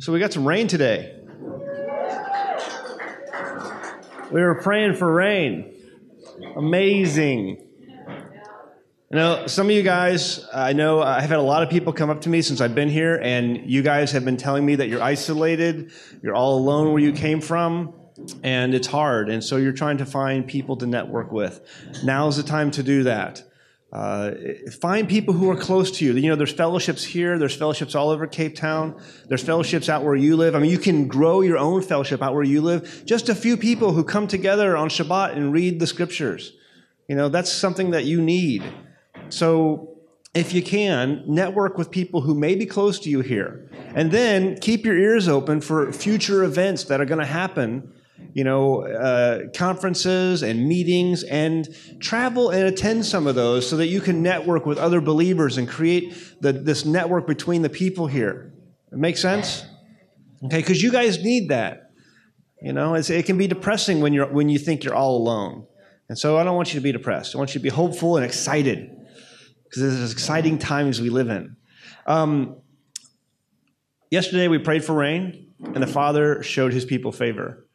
So we got some rain today. We were praying for rain. Amazing. You know, some of you guys, I know uh, I've had a lot of people come up to me since I've been here, and you guys have been telling me that you're isolated, you're all alone where you came from, and it's hard. And so you're trying to find people to network with. Now's the time to do that. Uh, find people who are close to you. You know, there's fellowships here, there's fellowships all over Cape Town, there's fellowships out where you live. I mean, you can grow your own fellowship out where you live. Just a few people who come together on Shabbat and read the scriptures. You know, that's something that you need. So, if you can, network with people who may be close to you here. And then keep your ears open for future events that are going to happen you know, uh, conferences and meetings and travel and attend some of those so that you can network with other believers and create the, this network between the people here. It makes sense? Okay, because you guys need that. You know, it can be depressing when, you're, when you think you're all alone. And so I don't want you to be depressed. I want you to be hopeful and excited because there's exciting times we live in. Um, yesterday we prayed for rain, and the Father showed his people favor.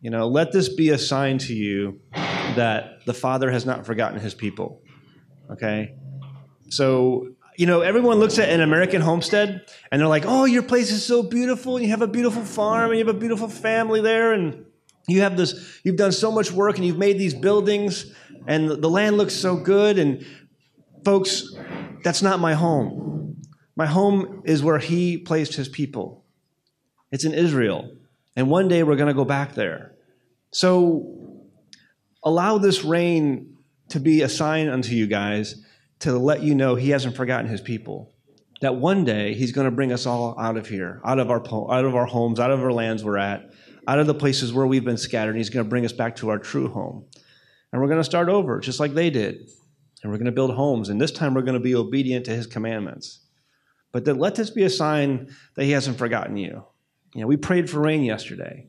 You know, let this be a sign to you that the Father has not forgotten his people. Okay? So, you know, everyone looks at an American homestead and they're like, oh, your place is so beautiful. And you have a beautiful farm and you have a beautiful family there. And you have this, you've done so much work and you've made these buildings and the land looks so good. And folks, that's not my home. My home is where he placed his people. It's in Israel. And one day we're going to go back there. So allow this rain to be a sign unto you guys to let you know he hasn't forgotten his people. That one day he's going to bring us all out of here, out of our out of our homes, out of our lands we're at, out of the places where we've been scattered. And he's going to bring us back to our true home. And we're going to start over just like they did. And we're going to build homes. And this time we're going to be obedient to his commandments. But then let this be a sign that he hasn't forgotten you. You know, we prayed for rain yesterday.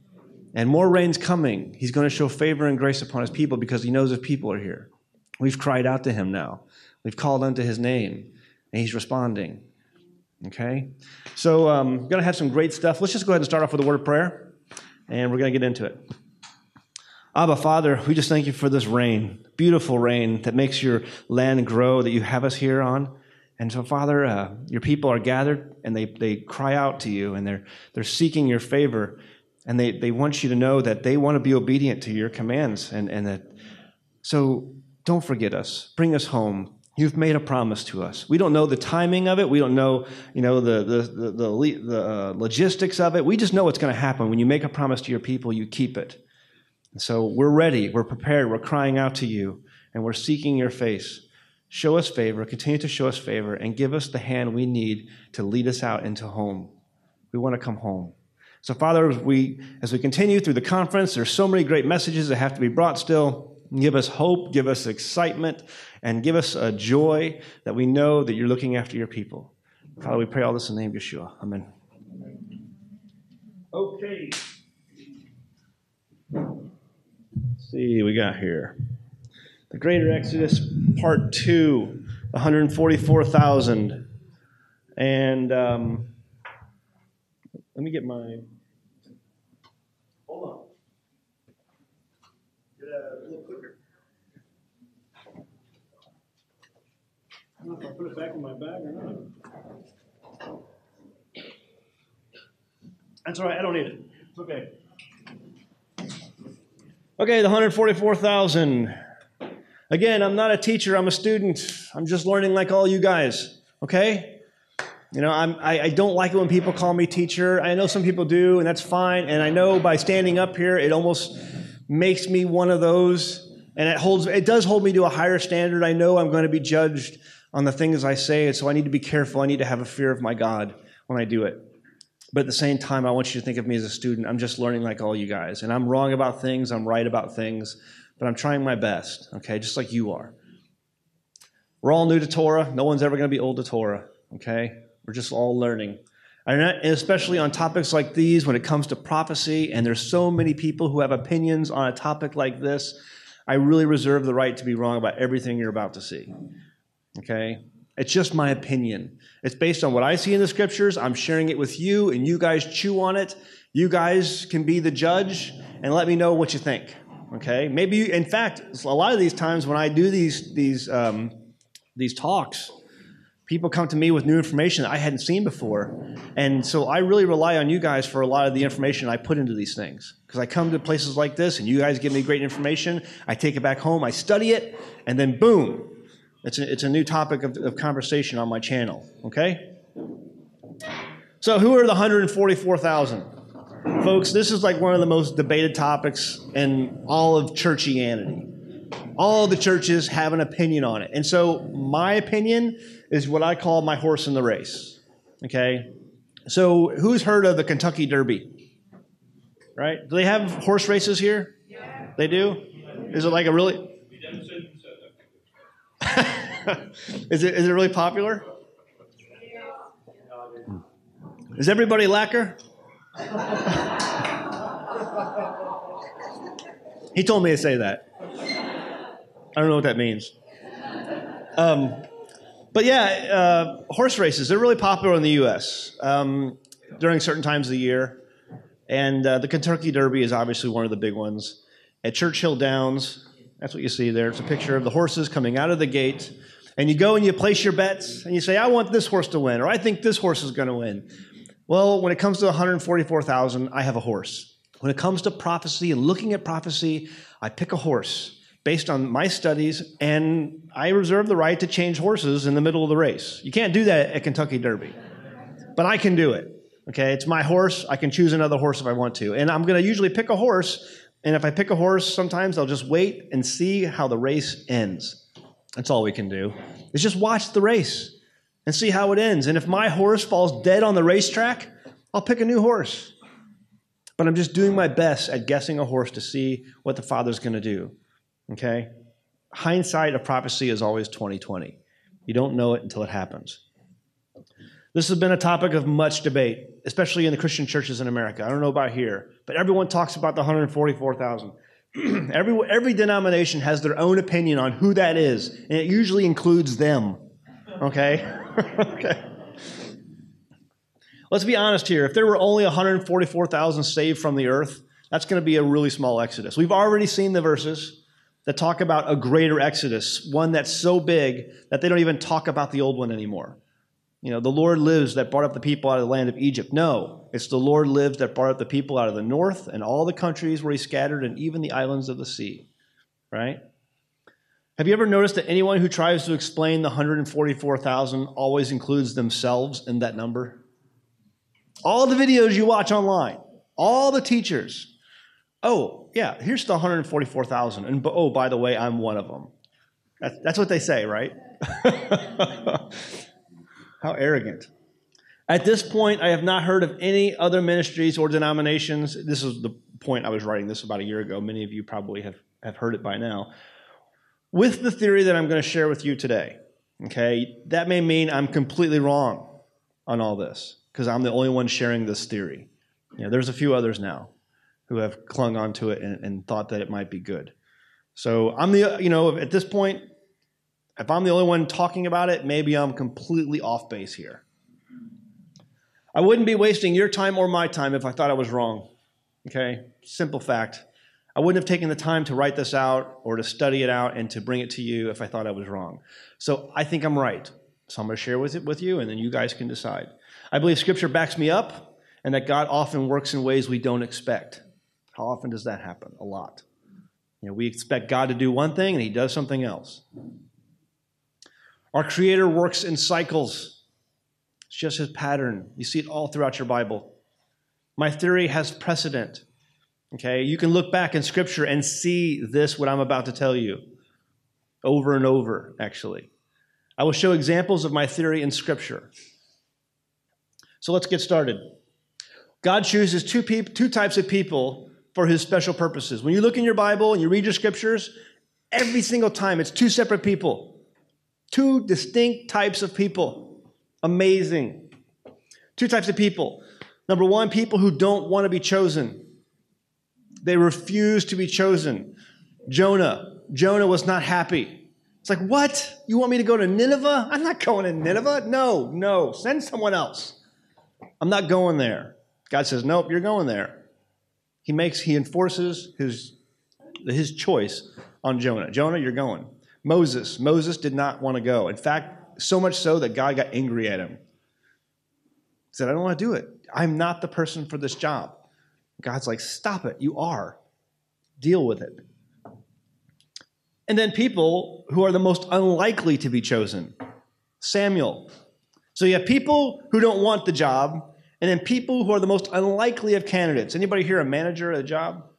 And more rain's coming. He's going to show favor and grace upon his people because he knows his people are here. We've cried out to him now. We've called unto his name, and he's responding. Okay? So, um, we're going to have some great stuff. Let's just go ahead and start off with a word of prayer, and we're going to get into it. Abba, Father, we just thank you for this rain, beautiful rain that makes your land grow, that you have us here on. And so, Father, uh, your people are gathered and they, they cry out to you and they're, they're seeking your favor. And they, they want you to know that they want to be obedient to your commands. And, and that, so don't forget us. Bring us home. You've made a promise to us. We don't know the timing of it. We don't know, you know, the, the, the, the, the uh, logistics of it. We just know what's going to happen. When you make a promise to your people, you keep it. And so we're ready. We're prepared. We're crying out to you. And we're seeking your face. Show us favor. Continue to show us favor. And give us the hand we need to lead us out into home. We want to come home. So, Father, as we, as we continue through the conference, there's so many great messages that have to be brought still. Give us hope, give us excitement, and give us a joy that we know that you're looking after your people. Father, we pray all this in the name of Yeshua. Amen. Okay. Let's see, we got here. The Greater Exodus, Part 2, 144,000. And um, let me get my Hold on. Get a little quicker. I don't know if I'll put it back in my bag or not. That's all right. I don't need it. It's okay. Okay, the 144,000. Again, I'm not a teacher. I'm a student. I'm just learning like all you guys. Okay? You know, I'm, I, I don't like it when people call me teacher. I know some people do, and that's fine. And I know by standing up here, it almost makes me one of those. And it holds, it does hold me to a higher standard. I know I'm going to be judged on the things I say, and so I need to be careful. I need to have a fear of my God when I do it. But at the same time, I want you to think of me as a student. I'm just learning like all you guys. And I'm wrong about things, I'm right about things, but I'm trying my best, okay, just like you are. We're all new to Torah. No one's ever going to be old to Torah, okay? We're just all learning. And especially on topics like these, when it comes to prophecy, and there's so many people who have opinions on a topic like this, I really reserve the right to be wrong about everything you're about to see. Okay? It's just my opinion. It's based on what I see in the scriptures. I'm sharing it with you, and you guys chew on it. You guys can be the judge and let me know what you think. Okay? Maybe, you, in fact, a lot of these times when I do these these um, these talks, people come to me with new information I hadn't seen before, and so I really rely on you guys for a lot of the information I put into these things because I come to places like this, and you guys give me great information. I take it back home, I study it, and then boom, it's a, it's a new topic of, of conversation on my channel. Okay. So, who are the 144,000? Folks, this is like one of the most debated topics in all of churchianity. All the churches have an opinion on it. And so, my opinion is what I call my horse in the race. Okay? So, who's heard of the Kentucky Derby? Right? Do they have horse races here? Yeah. They do? Is it like a really. is, it, is it really popular? Is everybody lacquer? he told me to say that. I don't know what that means. Um, but yeah, uh, horse races, they're really popular in the U.S. Um, during certain times of the year. And uh, the Kentucky Derby is obviously one of the big ones. At Churchill Downs, that's what you see there. It's a picture of the horses coming out of the gate. And you go and you place your bets and you say, I want this horse to win, or I think this horse is going to win. Well, when it comes to 144,000, I have a horse. When it comes to prophecy and looking at prophecy, I pick a horse based on my studies, and I reserve the right to change horses in the middle of the race. You can't do that at Kentucky Derby, but I can do it. Okay, it's my horse. I can choose another horse if I want to. And I'm going to usually pick a horse, and if I pick a horse, sometimes I'll just wait and see how the race ends. That's all we can do. Is just watch the race and see how it ends. And if my horse falls dead on the racetrack, I'll pick a new horse. But I'm just doing my best at guessing a horse to see what the Father's going to do. Okay? Hindsight of prophecy is always 2020. You don't know it until it happens. This has been a topic of much debate, especially in the Christian churches in America. I don't know about here, but everyone talks about the 144,000. every, every denomination has their own opinion on who that is, and it usually includes them. Okay? okay. Let's be honest here. If there were only 144,000 saved from the earth, that's going to be a really small exodus. We've already seen the verses that talk about a greater exodus, one that's so big that they don't even talk about the old one anymore. You know, the Lord lives that brought up the people out of the land of Egypt. No, it's the Lord lives that brought up the people out of the north and all the countries where he scattered and even the islands of the sea. Right? Have you ever noticed that anyone who tries to explain the 144,000 always includes themselves in that number? All the videos you watch online, all the teachers. Oh, yeah, here's the 144,000. And oh, by the way, I'm one of them. That's, that's what they say, right? How arrogant. At this point, I have not heard of any other ministries or denominations. This is the point I was writing this about a year ago. Many of you probably have, have heard it by now with the theory that I'm going to share with you today. Okay, that may mean I'm completely wrong on all this because I'm the only one sharing this theory. You know, there's a few others now who have clung onto it and, and thought that it might be good. So I'm the, you know, at this point, if I'm the only one talking about it, maybe I'm completely off base here. I wouldn't be wasting your time or my time if I thought I was wrong. Okay? Simple fact. I wouldn't have taken the time to write this out or to study it out and to bring it to you if I thought I was wrong. So I think I'm right. So I'm going to share with it with you, and then you guys can decide. I believe Scripture backs me up, and that God often works in ways we don't expect. How often does that happen? A lot. You know, we expect God to do one thing, and He does something else. Our Creator works in cycles. It's just His pattern. You see it all throughout your Bible. My theory has precedent. Okay, you can look back in Scripture and see this, what I'm about to tell you, over and over, actually. I will show examples of my theory in Scripture. So let's get started. God chooses two, peop- two types of people for his special purposes. When you look in your Bible and you read your scriptures, every single time it's two separate people, two distinct types of people. Amazing. Two types of people. Number one, people who don't want to be chosen. They refused to be chosen. Jonah. Jonah was not happy. It's like, what? You want me to go to Nineveh? I'm not going to Nineveh. No, no. Send someone else. I'm not going there. God says, nope, you're going there. He makes, he enforces his, his choice on Jonah. Jonah, you're going. Moses, Moses did not want to go. In fact, so much so that God got angry at him. He said, I don't want to do it. I'm not the person for this job. God's like, stop it. You are. Deal with it. And then people who are the most unlikely to be chosen Samuel. So you have people who don't want the job, and then people who are the most unlikely of candidates. Anybody here a manager at a job?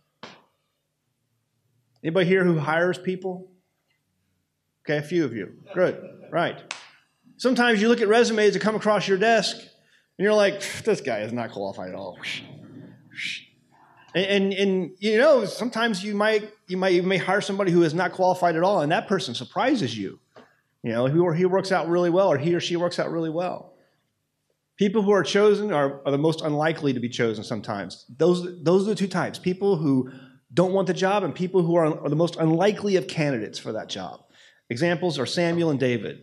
Anybody here who hires people? Okay, a few of you. Good. Right. Sometimes you look at resumes that come across your desk, and you're like, this guy is not qualified at all. And, and, and, you know, sometimes you might, you might you may hire somebody who is not qualified at all, and that person surprises you. You know, he, he works out really well, or he or she works out really well. People who are chosen are, are the most unlikely to be chosen sometimes. Those, those are the two types people who don't want the job, and people who are, are the most unlikely of candidates for that job. Examples are Samuel and David.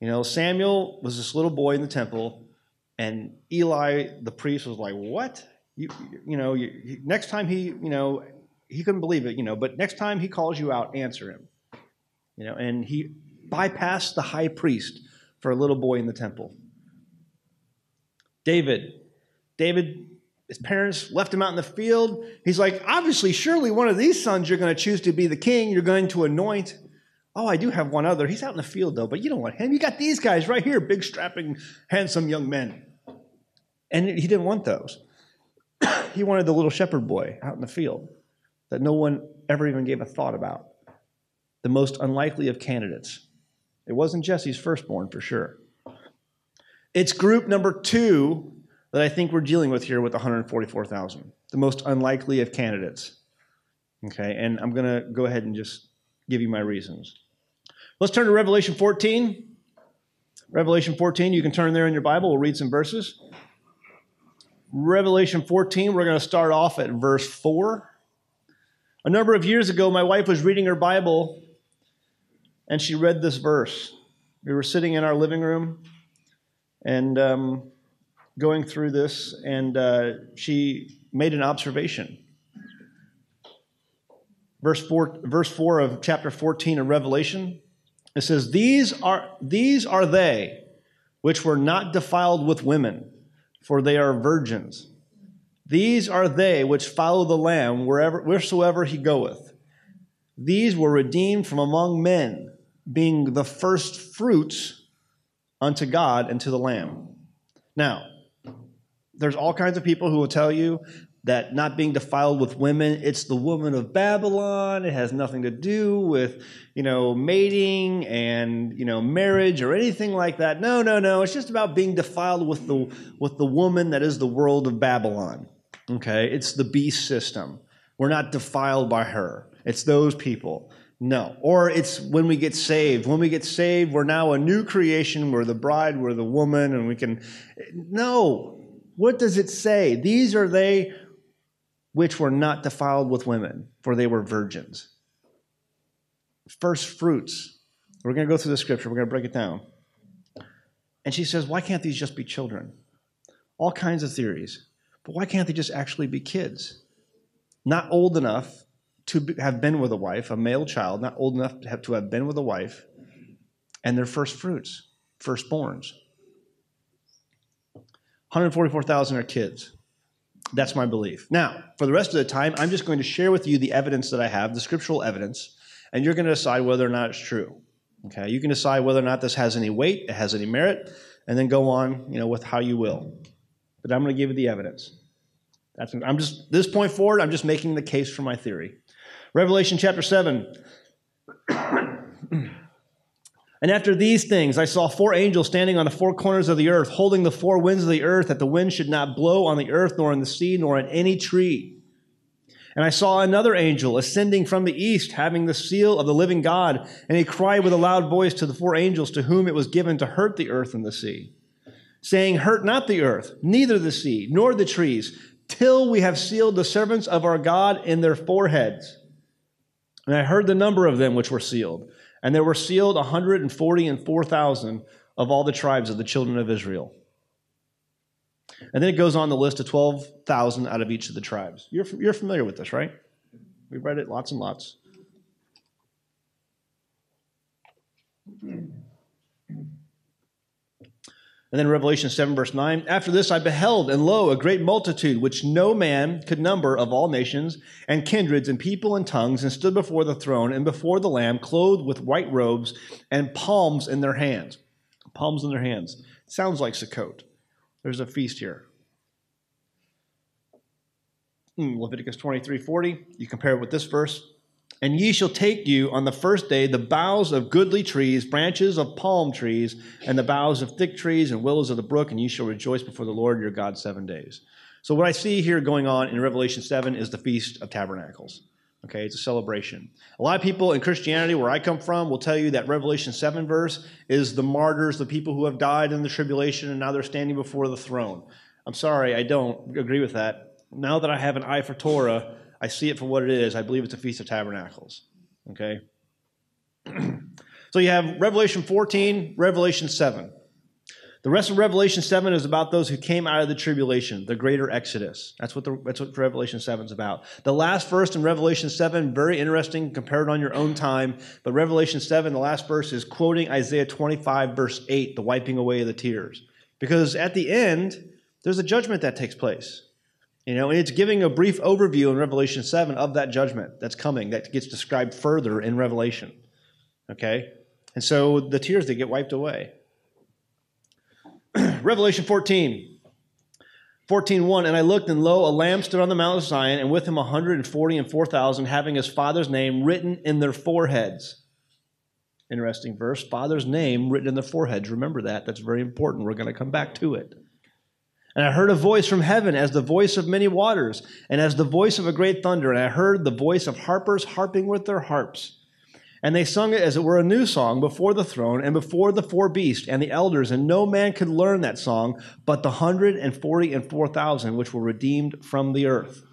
You know, Samuel was this little boy in the temple, and Eli, the priest, was like, What? You, you know, you, next time he, you know, he couldn't believe it, you know, but next time he calls you out, answer him. You know, and he bypassed the high priest for a little boy in the temple. David. David, his parents left him out in the field. He's like, obviously, surely one of these sons you're going to choose to be the king, you're going to anoint. Oh, I do have one other. He's out in the field, though, but you don't want him. You got these guys right here, big, strapping, handsome young men. And he didn't want those. he wanted the little shepherd boy out in the field that no one ever even gave a thought about. The most unlikely of candidates. It wasn't Jesse's firstborn for sure. It's group number two that I think we're dealing with here with 144,000, the most unlikely of candidates. Okay, and I'm going to go ahead and just give you my reasons. Let's turn to Revelation 14. Revelation 14, you can turn there in your Bible. We'll read some verses. Revelation 14, we're going to start off at verse 4. A number of years ago, my wife was reading her Bible and she read this verse. We were sitting in our living room and um, going through this, and uh, she made an observation. Verse 4, verse 4 of chapter 14 of Revelation, it says, These are, these are they which were not defiled with women for they are virgins. These are they which follow the Lamb wherever, wheresoever he goeth. These were redeemed from among men, being the first fruits unto God and to the Lamb. Now, there's all kinds of people who will tell you that not being defiled with women, it's the woman of Babylon. It has nothing to do with, you know, mating and, you know, marriage or anything like that. No, no, no. It's just about being defiled with the, with the woman that is the world of Babylon. Okay? It's the beast system. We're not defiled by her. It's those people. No. Or it's when we get saved. When we get saved, we're now a new creation. We're the bride, we're the woman, and we can. No. What does it say? These are they which were not defiled with women, for they were virgins. First fruits. We're going to go through the scripture, we're going to break it down. And she says, Why can't these just be children? All kinds of theories. But why can't they just actually be kids? Not old enough to have been with a wife, a male child, not old enough to have, to have been with a wife, and their first fruits, firstborns. 144,000 are kids. That's my belief. Now, for the rest of the time, I'm just going to share with you the evidence that I have, the scriptural evidence, and you're going to decide whether or not it's true. Okay, you can decide whether or not this has any weight, it has any merit, and then go on, you know, with how you will. But I'm going to give you the evidence. That's I'm just this point forward. I'm just making the case for my theory. Revelation chapter seven. And after these things, I saw four angels standing on the four corners of the earth, holding the four winds of the earth, that the wind should not blow on the earth, nor in the sea, nor in any tree. And I saw another angel ascending from the east, having the seal of the living God. And he cried with a loud voice to the four angels to whom it was given to hurt the earth and the sea, saying, Hurt not the earth, neither the sea, nor the trees, till we have sealed the servants of our God in their foreheads. And I heard the number of them which were sealed And there were sealed 140 and 4,000 of all the tribes of the children of Israel. And then it goes on the list of 12,000 out of each of the tribes. You're, you're familiar with this, right? We've read it lots and lots. And then Revelation 7, verse 9 After this I beheld, and lo, a great multitude, which no man could number of all nations, and kindreds, and people, and tongues, and stood before the throne and before the Lamb, clothed with white robes, and palms in their hands. Palms in their hands. Sounds like Sukkot. There's a feast here. Hmm, Leviticus 23 40. You compare it with this verse. And ye shall take you on the first day the boughs of goodly trees, branches of palm trees, and the boughs of thick trees and willows of the brook, and ye shall rejoice before the Lord your God seven days. So, what I see here going on in Revelation 7 is the Feast of Tabernacles. Okay, it's a celebration. A lot of people in Christianity, where I come from, will tell you that Revelation 7 verse is the martyrs, the people who have died in the tribulation, and now they're standing before the throne. I'm sorry, I don't agree with that. Now that I have an eye for Torah, I see it for what it is. I believe it's a Feast of Tabernacles. Okay? so you have Revelation 14, Revelation 7. The rest of Revelation 7 is about those who came out of the tribulation, the greater exodus. That's what, the, that's what Revelation 7 is about. The last verse in Revelation 7, very interesting, compare it on your own time. But Revelation 7, the last verse, is quoting Isaiah 25, verse 8, the wiping away of the tears. Because at the end, there's a judgment that takes place. You know, and it's giving a brief overview in Revelation 7 of that judgment that's coming, that gets described further in Revelation. Okay? And so the tears, they get wiped away. Revelation 14. 14.1, And I looked, and lo, a lamb stood on the Mount of Zion, and with him 140 and 4,000, having his father's name written in their foreheads. Interesting verse. Father's name written in their foreheads. Remember that. That's very important. We're going to come back to it. And I heard a voice from heaven as the voice of many waters, and as the voice of a great thunder. And I heard the voice of harpers harping with their harps. And they sung it as it were a new song before the throne and before the four beasts and the elders. And no man could learn that song but the hundred and forty and four thousand which were redeemed from the earth.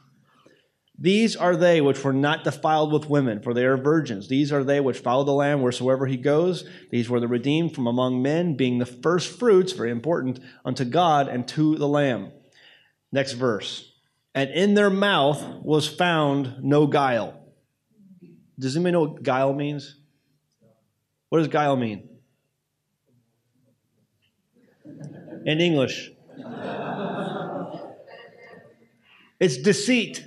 These are they which were not defiled with women, for they are virgins. These are they which follow the Lamb wheresoever he goes. These were the redeemed from among men, being the first fruits, very important, unto God and to the Lamb. Next verse. And in their mouth was found no guile. Does anybody know what guile means? What does guile mean? In English, it's deceit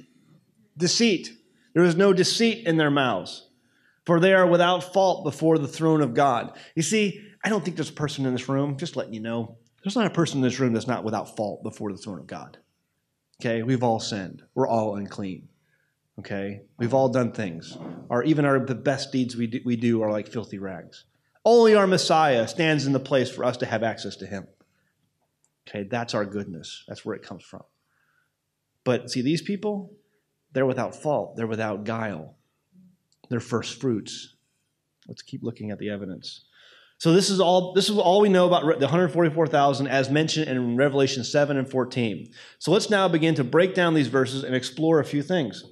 deceit. There is no deceit in their mouths, for they are without fault before the throne of God. You see, I don't think there's a person in this room, just letting you know, there's not a person in this room that's not without fault before the throne of God. Okay, we've all sinned. We're all unclean. Okay, we've all done things. Or even our the best deeds we do, we do are like filthy rags. Only our Messiah stands in the place for us to have access to Him. Okay, that's our goodness. That's where it comes from. But see, these people, they're without fault, they're without guile. They're first fruits. Let's keep looking at the evidence. So this is all this is all we know about the 144,000 as mentioned in Revelation 7 and 14. So let's now begin to break down these verses and explore a few things.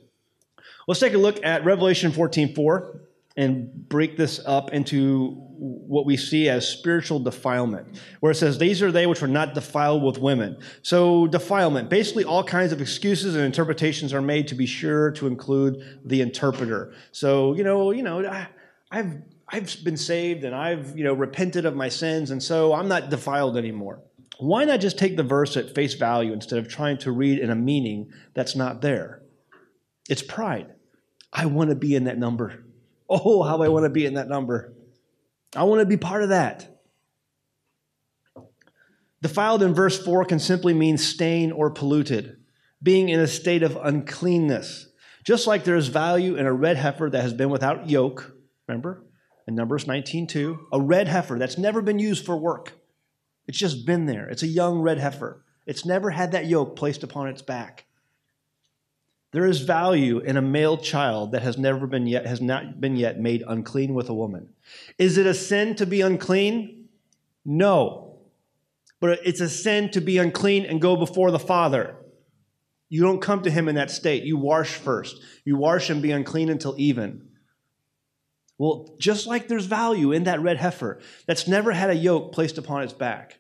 Let's take a look at Revelation 14:4 and break this up into what we see as spiritual defilement, where it says, These are they which were not defiled with women. So, defilement, basically, all kinds of excuses and interpretations are made to be sure to include the interpreter. So, you know, you know, I, I've I've been saved and I've, you know, repented of my sins, and so I'm not defiled anymore. Why not just take the verse at face value instead of trying to read in a meaning that's not there? It's pride. I want to be in that number. Oh, how I want to be in that number. I want to be part of that. Defiled in verse 4 can simply mean stained or polluted, being in a state of uncleanness. Just like there is value in a red heifer that has been without yoke, remember, in Numbers 19:2, a red heifer that's never been used for work. It's just been there. It's a young red heifer. It's never had that yoke placed upon its back. There is value in a male child that has never been yet, has not been yet made unclean with a woman. Is it a sin to be unclean? No. But it's a sin to be unclean and go before the Father. You don't come to him in that state. You wash first. You wash and be unclean until even. Well, just like there's value in that red heifer that's never had a yoke placed upon its back,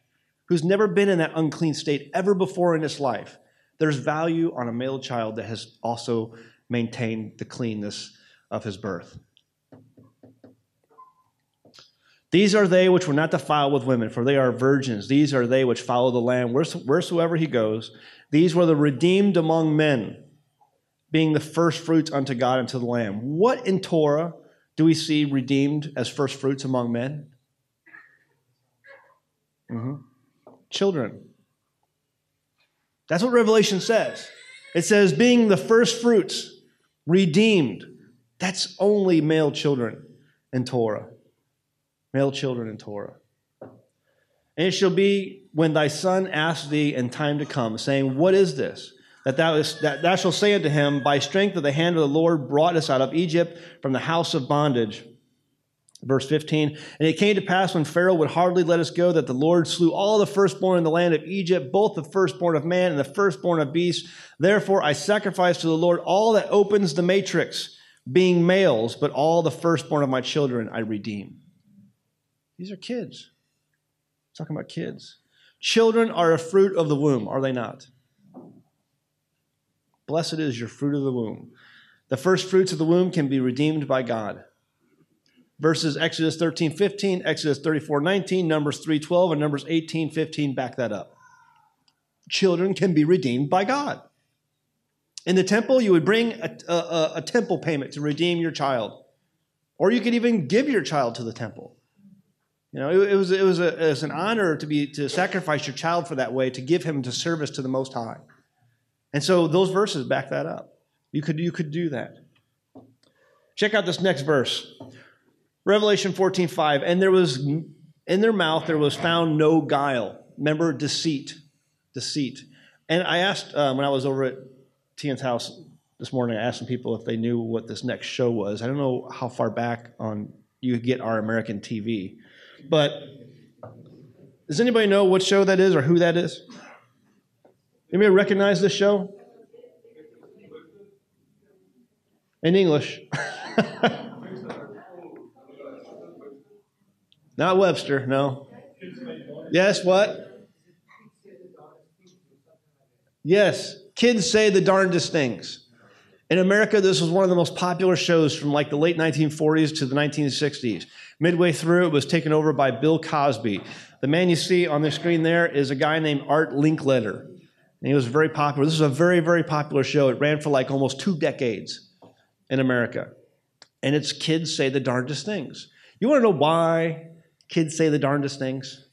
who's never been in that unclean state ever before in its life, there's value on a male child that has also maintained the cleanness of his birth. These are they which were not defiled with women, for they are virgins. These are they which follow the Lamb wheresoever he goes. These were the redeemed among men, being the first fruits unto God and to the Lamb. What in Torah do we see redeemed as first fruits among men? Mm-hmm. Children. That's what Revelation says. It says, being the first fruits, redeemed. That's only male children in Torah. Male children in Torah. And it shall be when thy son asks thee in time to come, saying, What is this? That thou, is, that thou shalt say unto him, By strength of the hand of the Lord brought us out of Egypt from the house of bondage. Verse 15, and it came to pass when Pharaoh would hardly let us go that the Lord slew all the firstborn in the land of Egypt, both the firstborn of man and the firstborn of beasts. Therefore I sacrifice to the Lord all that opens the matrix, being males, but all the firstborn of my children I redeem. These are kids. talking about kids. Children are a fruit of the womb, are they not? Blessed is your fruit of the womb. The first fruits of the womb can be redeemed by God verses Exodus 13, 15, Exodus 34, 19, Numbers 3, 12, and Numbers 18, 15 back that up. Children can be redeemed by God. In the temple, you would bring a, a, a temple payment to redeem your child. Or you could even give your child to the temple. You know, it, it was, it, was a, it was an honor to, be, to sacrifice your child for that way, to give him to service to the Most High. And so those verses back that up. You could, you could do that. Check out this next verse. Revelation 14, 5. And there was in their mouth there was found no guile. Remember, deceit. Deceit. And I asked uh, when I was over at Tian's house this morning, I asked some people if they knew what this next show was. I don't know how far back on you get our American TV, but does anybody know what show that is or who that is? Anybody recognize this show? In English. Not Webster, no. Yes, what? Yes, kids say the darndest things. In America, this was one of the most popular shows from like the late 1940s to the 1960s. Midway through, it was taken over by Bill Cosby. The man you see on the screen there is a guy named Art Linkletter. And he was very popular. This was a very, very popular show. It ran for like almost two decades in America. And its kids say the darndest things. You want to know why kids say the darndest things?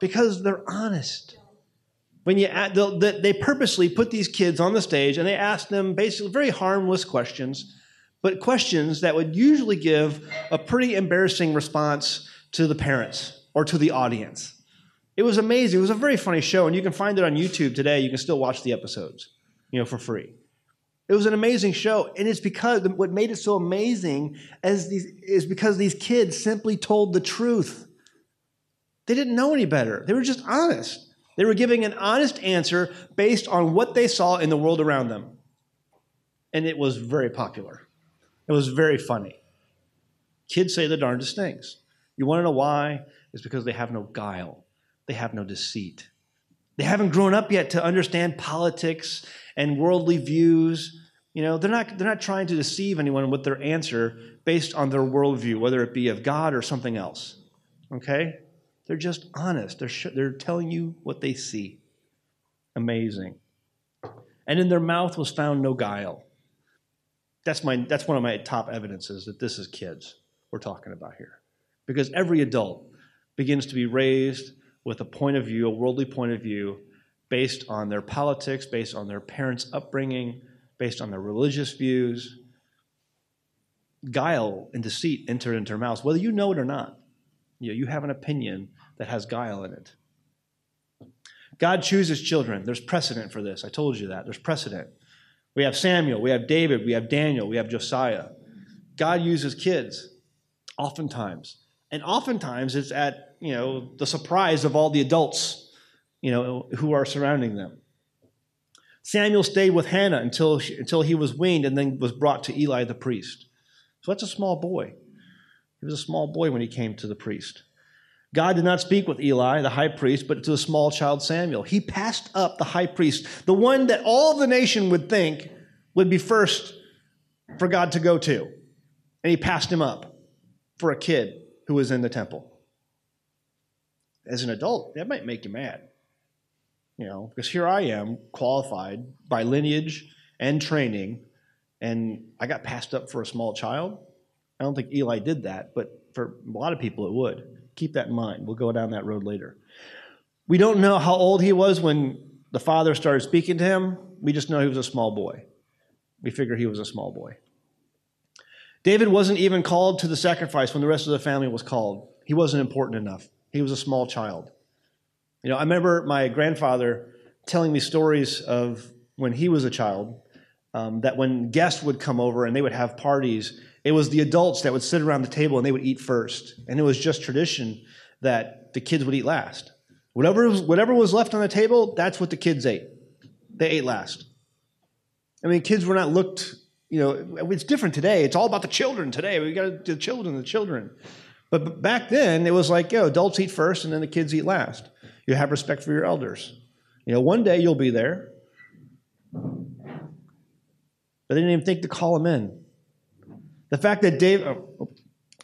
Because they're honest. When you add, they purposely put these kids on the stage and they ask them basically very harmless questions, but questions that would usually give a pretty embarrassing response to the parents or to the audience. It was amazing. It was a very funny show, and you can find it on YouTube today. You can still watch the episodes, you know, for free. It was an amazing show, and it's because what made it so amazing these, is because these kids simply told the truth. They didn't know any better. They were just honest. They were giving an honest answer based on what they saw in the world around them. And it was very popular. It was very funny. Kids say the darndest things. You want to know why? It's because they have no guile, they have no deceit. They haven't grown up yet to understand politics and worldly views. You know, they're not, they're not trying to deceive anyone with their answer based on their worldview, whether it be of God or something else. Okay? They're just honest. They're, sh- they're telling you what they see. Amazing. And in their mouth was found no guile. That's, my, that's one of my top evidences that this is kids we're talking about here. Because every adult begins to be raised with a point of view, a worldly point of view, based on their politics, based on their parents' upbringing, based on their religious views. Guile and deceit enter into their mouths, whether you know it or not. You, know, you have an opinion that has guile in it. God chooses children. There's precedent for this. I told you that. There's precedent. We have Samuel, we have David, we have Daniel, we have Josiah. God uses kids, oftentimes. And oftentimes it's at, you know, the surprise of all the adults you know, who are surrounding them. Samuel stayed with Hannah until, she, until he was weaned and then was brought to Eli the priest. So that's a small boy. He was a small boy when he came to the priest. God did not speak with Eli, the high priest, but to the small child Samuel. He passed up the high priest, the one that all the nation would think would be first for God to go to. And he passed him up for a kid who was in the temple. As an adult, that might make you mad. You know, because here I am, qualified by lineage and training, and I got passed up for a small child. I don't think Eli did that, but for a lot of people it would. Keep that in mind. We'll go down that road later. We don't know how old he was when the father started speaking to him. We just know he was a small boy. We figure he was a small boy. David wasn't even called to the sacrifice when the rest of the family was called. He wasn't important enough. He was a small child. You know, I remember my grandfather telling me stories of when he was a child um, that when guests would come over and they would have parties, it was the adults that would sit around the table and they would eat first. And it was just tradition that the kids would eat last. Whatever was, whatever was left on the table, that's what the kids ate. They ate last. I mean, kids were not looked, you know, it's different today. It's all about the children today. We got the children, the children. But back then, it was like, yo, adults eat first and then the kids eat last. You have respect for your elders. You know, one day you'll be there. But they didn't even think to call him in. The fact that David, oh, oh,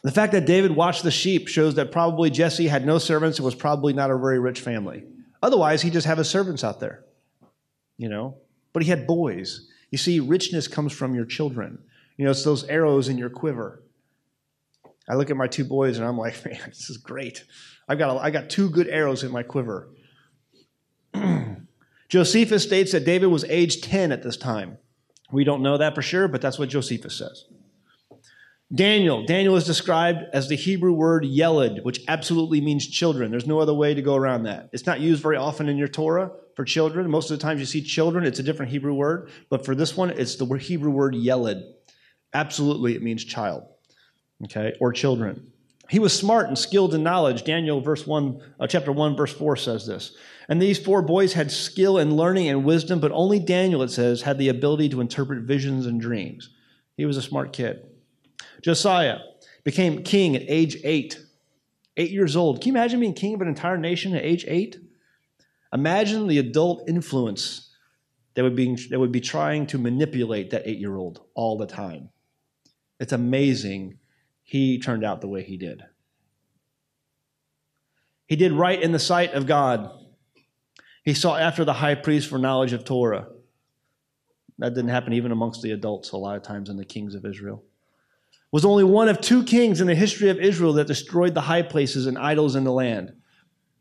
the fact that David watched the sheep shows that probably Jesse had no servants and was probably not a very rich family. Otherwise, he'd just have his servants out there, you know. But he had boys. You see, richness comes from your children. You know, it's those arrows in your quiver. I look at my two boys and I'm like, man, this is great. I've got, a, I got two good arrows in my quiver. Josephus states that David was age 10 at this time. We don't know that for sure, but that's what Josephus says. Daniel. Daniel is described as the Hebrew word yeled, which absolutely means children. There's no other way to go around that. It's not used very often in your Torah for children. Most of the times you see children, it's a different Hebrew word. But for this one, it's the Hebrew word yeled. Absolutely, it means child, okay, or children. He was smart and skilled in knowledge. Daniel, verse one, uh, chapter one, verse four says this. And these four boys had skill in learning and wisdom, but only Daniel, it says, had the ability to interpret visions and dreams. He was a smart kid. Josiah became king at age eight, eight years old. Can you imagine being king of an entire nation at age eight? Imagine the adult influence that would be, that would be trying to manipulate that eight year old all the time. It's amazing he turned out the way he did. He did right in the sight of God. He sought after the high priest for knowledge of Torah. That didn't happen even amongst the adults a lot of times in the kings of Israel was only one of two kings in the history of Israel that destroyed the high places and idols in the land.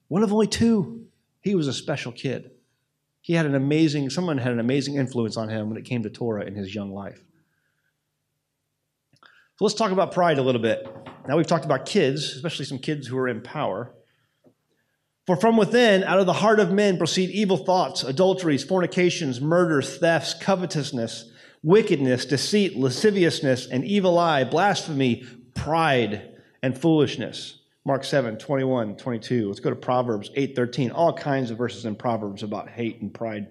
One of only two. He was a special kid. He had an amazing, someone had an amazing influence on him when it came to Torah in his young life. So let's talk about pride a little bit. Now we've talked about kids, especially some kids who are in power. For from within, out of the heart of men, proceed evil thoughts, adulteries, fornications, murders, thefts, covetousness wickedness, deceit, lasciviousness, an evil eye, blasphemy, pride, and foolishness. Mark 7, 21, 22. Let's go to Proverbs 8, 13. All kinds of verses in Proverbs about hate and pride.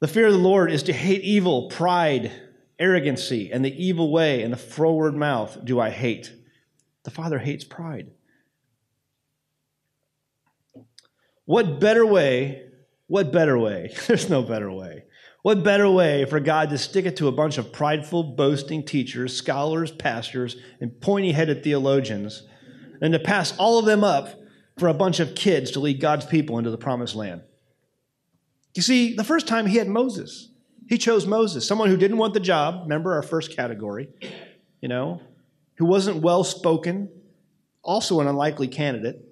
The fear of the Lord is to hate evil, pride, arrogancy, and the evil way and the froward mouth do I hate. The Father hates pride. What better way? What better way? There's no better way what better way for God to stick it to a bunch of prideful, boasting teachers, scholars, pastors, and pointy headed theologians than to pass all of them up for a bunch of kids to lead God's people into the promised land? You see, the first time he had Moses, he chose Moses, someone who didn't want the job. Remember our first category, you know, who wasn't well spoken, also an unlikely candidate,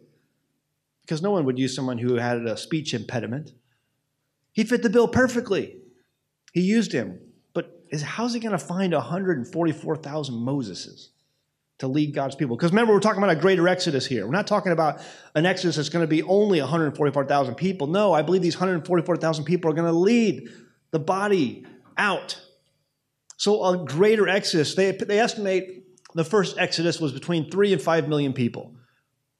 because no one would use someone who had a speech impediment. He fit the bill perfectly. He used him. But is, how's he going to find 144,000 Moseses to lead God's people? Because remember, we're talking about a greater exodus here. We're not talking about an exodus that's going to be only 144,000 people. No, I believe these 144,000 people are going to lead the body out. So a greater exodus, they, they estimate the first exodus was between three and five million people.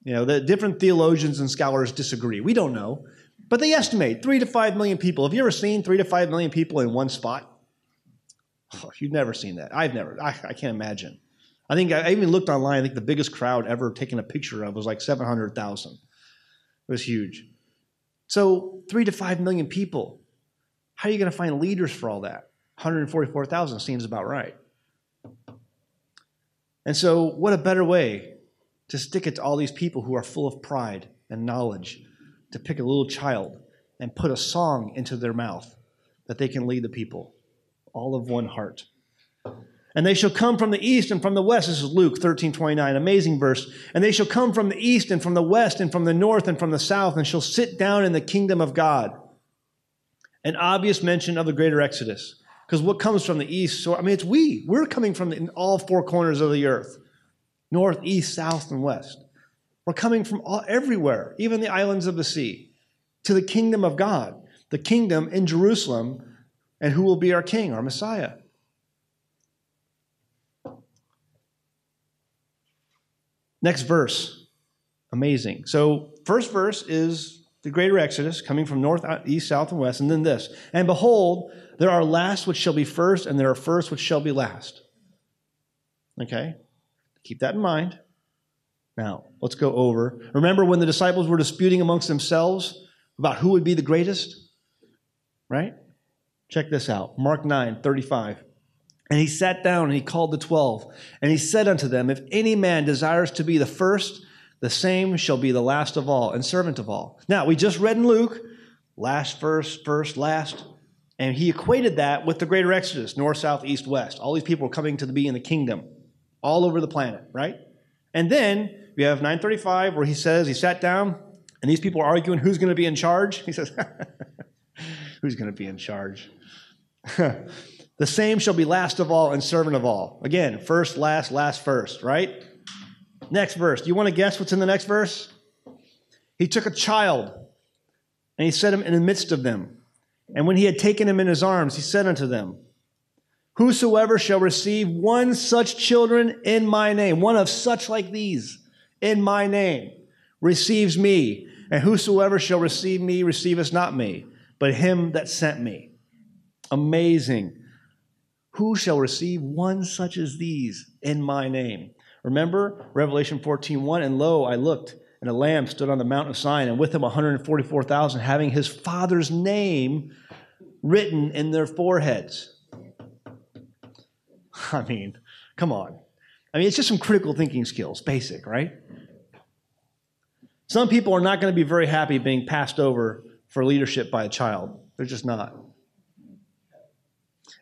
You know, the different theologians and scholars disagree. We don't know. But they estimate three to five million people. Have you ever seen three to five million people in one spot? Oh, you've never seen that. I've never. I, I can't imagine. I think I even looked online. I think the biggest crowd ever taken a picture of was like 700,000. It was huge. So, three to five million people. How are you going to find leaders for all that? 144,000 seems about right. And so, what a better way to stick it to all these people who are full of pride and knowledge to pick a little child and put a song into their mouth that they can lead the people, all of one heart. And they shall come from the east and from the west. This is Luke 13, 29, amazing verse. And they shall come from the east and from the west and from the north and from the south and shall sit down in the kingdom of God. An obvious mention of the greater Exodus. Because what comes from the east, so I mean, it's we. We're coming from in all four corners of the earth north, east, south, and west. We're coming from all, everywhere, even the islands of the sea, to the kingdom of God, the kingdom in Jerusalem, and who will be our king, our Messiah. Next verse. Amazing. So, first verse is the greater Exodus coming from north, uh, east, south, and west. And then this. And behold, there are last which shall be first, and there are first which shall be last. Okay? Keep that in mind. Now, let's go over. Remember when the disciples were disputing amongst themselves about who would be the greatest? Right? Check this out Mark 9 35. And he sat down and he called the twelve. And he said unto them, If any man desires to be the first, the same shall be the last of all and servant of all. Now, we just read in Luke, last first, first, last. And he equated that with the greater Exodus, north, south, east, west. All these people are coming to be in the kingdom all over the planet, right? And then we have 935 where he says he sat down and these people are arguing who's going to be in charge. He says, Who's going to be in charge? The same shall be last of all and servant of all. Again, first, last, last, first, right? Next verse. Do you want to guess what's in the next verse? He took a child and he set him in the midst of them. And when he had taken him in his arms, he said unto them, Whosoever shall receive one such children in my name, one of such like these in my name, receives me. And whosoever shall receive me receiveth not me, but him that sent me. Amazing. Who shall receive one such as these in my name? Remember Revelation 14 1 And lo, I looked, and a lamb stood on the Mount of Zion, and with him 144,000, having his father's name written in their foreheads. I mean, come on. I mean, it's just some critical thinking skills, basic, right? Some people are not going to be very happy being passed over for leadership by a child. They're just not.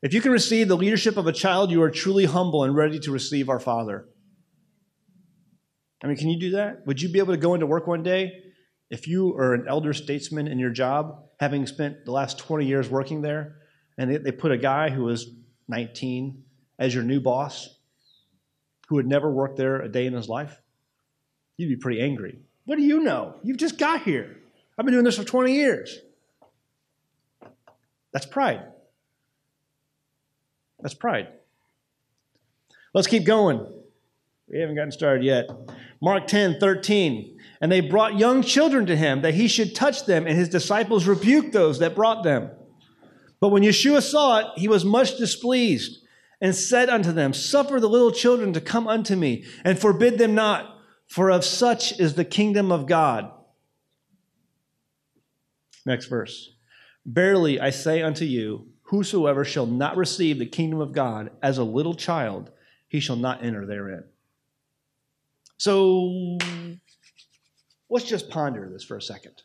If you can receive the leadership of a child, you are truly humble and ready to receive our Father. I mean, can you do that? Would you be able to go into work one day if you are an elder statesman in your job, having spent the last 20 years working there, and they, put a guy who was 19 as your new boss, who had never worked there a day in his life? You'd be pretty angry. What do you know? You've just got here. I've been doing this for 20 years. That's pride. That's pride. Let's keep going. We haven't gotten started yet. Mark 10, 13. And they brought young children to him that he should touch them, and his disciples rebuked those that brought them. But when Yeshua saw it, he was much displeased and said unto them, Suffer the little children to come unto me, and forbid them not, for of such is the kingdom of God. Next verse. Verily I say unto you, Whosoever shall not receive the kingdom of God as a little child, he shall not enter therein. So let's just ponder this for a second.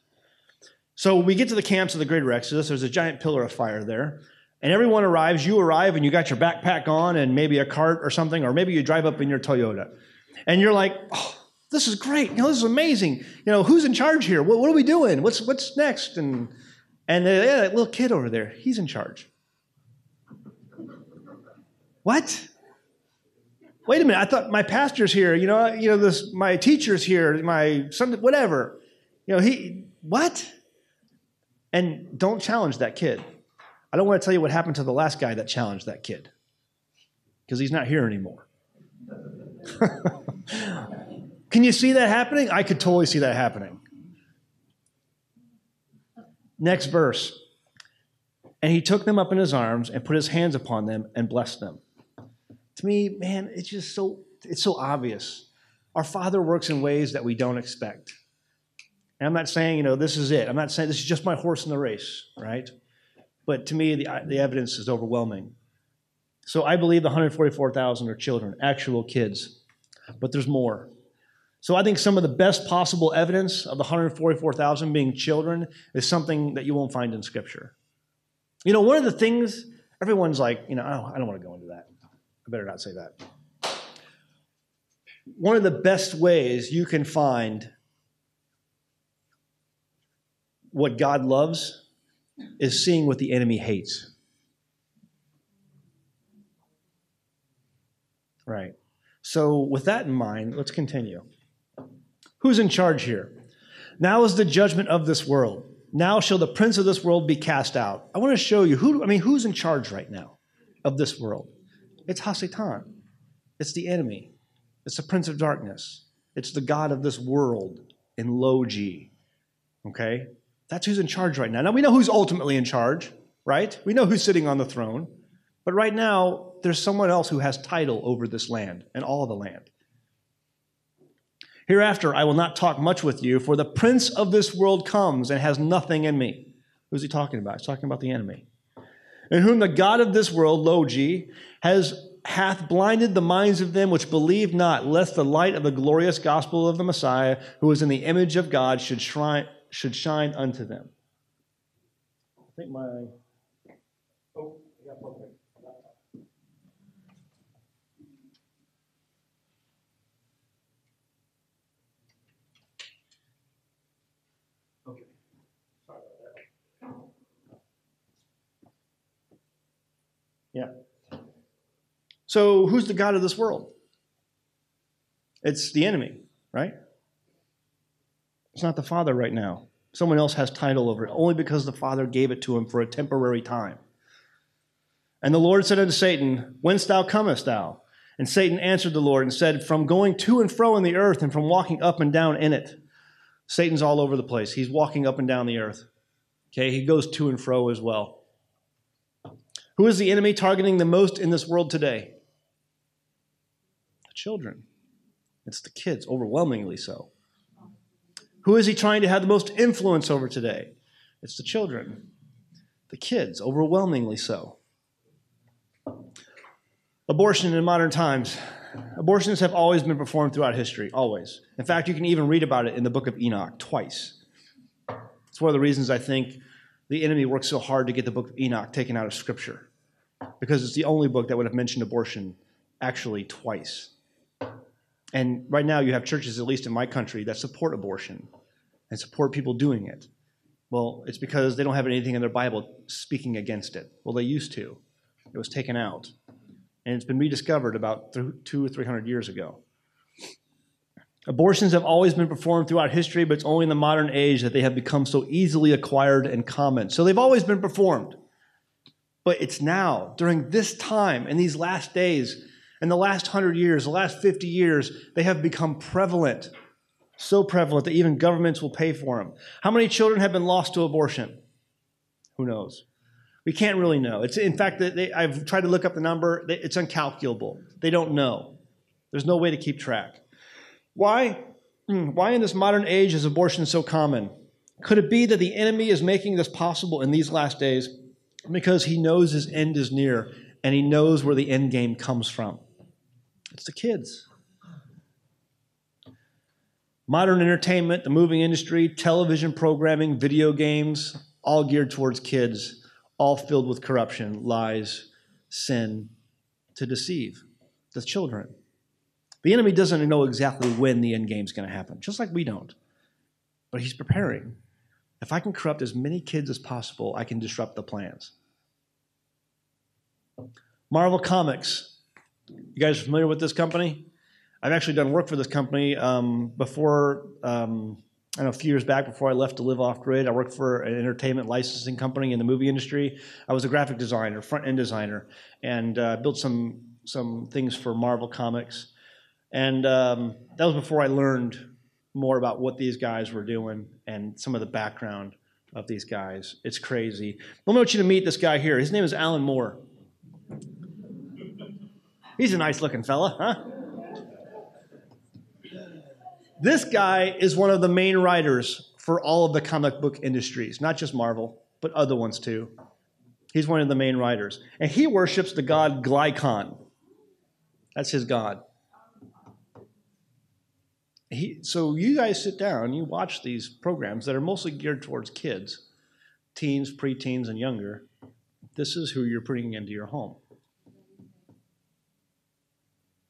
So we get to the camps of the Greater Exodus. There's a giant pillar of fire there. And everyone arrives. You arrive and you got your backpack on and maybe a cart or something, or maybe you drive up in your Toyota. And you're like, oh, this is great. You know, this is amazing. You know, who's in charge here? What, what are we doing? What's, what's next? And, and uh, yeah, that little kid over there, he's in charge. What? Wait a minute. I thought my pastor's here. You know, you know this. My teacher's here. My son, whatever. You know, he what? And don't challenge that kid. I don't want to tell you what happened to the last guy that challenged that kid because he's not here anymore. Can you see that happening? I could totally see that happening. Next verse. And he took them up in his arms and put his hands upon them and blessed them to me, man, it's just so it's so obvious. Our Father works in ways that we don't expect. And I'm not saying, you know, this is it. I'm not saying this is just my horse in the race, right? But to me, the, the evidence is overwhelming. So I believe the 144,000 are children, actual kids. But there's more. So I think some of the best possible evidence of the 144,000 being children is something that you won't find in Scripture. You know, one of the things everyone's like, you know, oh, I don't want to go into that. I better not say that. One of the best ways you can find what God loves is seeing what the enemy hates. Right. So, with that in mind, let's continue. Who's in charge here? Now is the judgment of this world. Now shall the prince of this world be cast out. I want to show you who, I mean, who's in charge right now of this world? It's Hasatan. It's the enemy. It's the prince of darkness. It's the God of this world in low G. Okay? That's who's in charge right now. Now we know who's ultimately in charge, right? We know who's sitting on the throne. But right now, there's someone else who has title over this land and all the land. Hereafter, I will not talk much with you, for the prince of this world comes and has nothing in me. Who's he talking about? He's talking about the enemy. In whom the God of this world, Logi, has hath blinded the minds of them which believe not, lest the light of the glorious gospel of the Messiah, who is in the image of God, should, shrine, should shine unto them. I think my. Oh, I got perfect. Okay. Sorry about that. Yeah. So, who's the God of this world? It's the enemy, right? It's not the Father right now. Someone else has title over it, only because the Father gave it to him for a temporary time. And the Lord said unto Satan, Whence thou comest thou? And Satan answered the Lord and said, From going to and fro in the earth and from walking up and down in it. Satan's all over the place. He's walking up and down the earth. Okay, he goes to and fro as well. Who is the enemy targeting the most in this world today? The children. It's the kids, overwhelmingly so. Who is he trying to have the most influence over today? It's the children, the kids, overwhelmingly so. Abortion in modern times. Abortions have always been performed throughout history, always. In fact, you can even read about it in the book of Enoch twice. It's one of the reasons I think the enemy works so hard to get the book of Enoch taken out of Scripture, because it's the only book that would have mentioned abortion actually twice. And right now, you have churches, at least in my country, that support abortion and support people doing it. Well, it's because they don't have anything in their Bible speaking against it. Well, they used to. It was taken out. And it's been rediscovered about two or three hundred years ago. Abortions have always been performed throughout history, but it's only in the modern age that they have become so easily acquired and common. So they've always been performed. But it's now, during this time, in these last days, in the last hundred years, the last 50 years, they have become prevalent. So prevalent that even governments will pay for them. How many children have been lost to abortion? Who knows? We can't really know. It's, in fact, they, I've tried to look up the number. It's incalculable. They don't know. There's no way to keep track. Why? Hmm, why in this modern age is abortion so common? Could it be that the enemy is making this possible in these last days because he knows his end is near and he knows where the end game comes from? It's the kids. Modern entertainment, the movie industry, television programming, video games, all geared towards kids, all filled with corruption, lies, sin, to deceive the children. The enemy doesn't know exactly when the end game is going to happen, just like we don't. But he's preparing. If I can corrupt as many kids as possible, I can disrupt the plans. Marvel Comics you guys familiar with this company? I've actually done work for this company um, before. Um, I know a few years back before I left to live off grid, I worked for an entertainment licensing company in the movie industry. I was a graphic designer, front end designer, and uh, built some some things for Marvel Comics. And um, that was before I learned more about what these guys were doing and some of the background of these guys. It's crazy. I want you to meet this guy here. His name is Alan Moore. He's a nice looking fella, huh? This guy is one of the main writers for all of the comic book industries, not just Marvel, but other ones too. He's one of the main writers. And he worships the god Glykon. That's his god. He, so you guys sit down, you watch these programs that are mostly geared towards kids, teens, preteens, and younger. This is who you're putting into your home.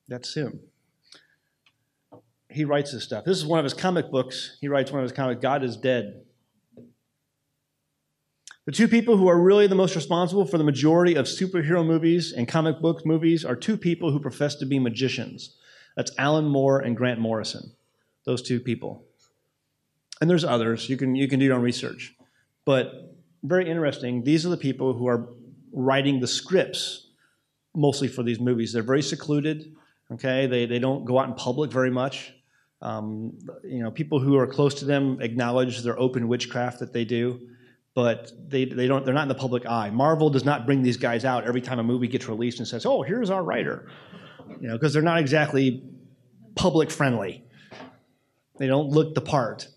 That's him. He writes this stuff. This is one of his comic books. He writes one of his comics, God is Dead. The two people who are really the most responsible for the majority of superhero movies and comic book movies are two people who profess to be magicians. That's Alan Moore and Grant Morrison. Those two people. And there's others. You can, you can do your own research. But very interesting. These are the people who are writing the scripts mostly for these movies. They're very secluded. Okay, they, they don't go out in public very much. Um, you know, people who are close to them acknowledge their open witchcraft that they do but they, they don't, they're not in the public eye. Marvel does not bring these guys out every time a movie gets released and says, oh, here's our writer. You know, because they're not exactly public friendly. They don't look the part.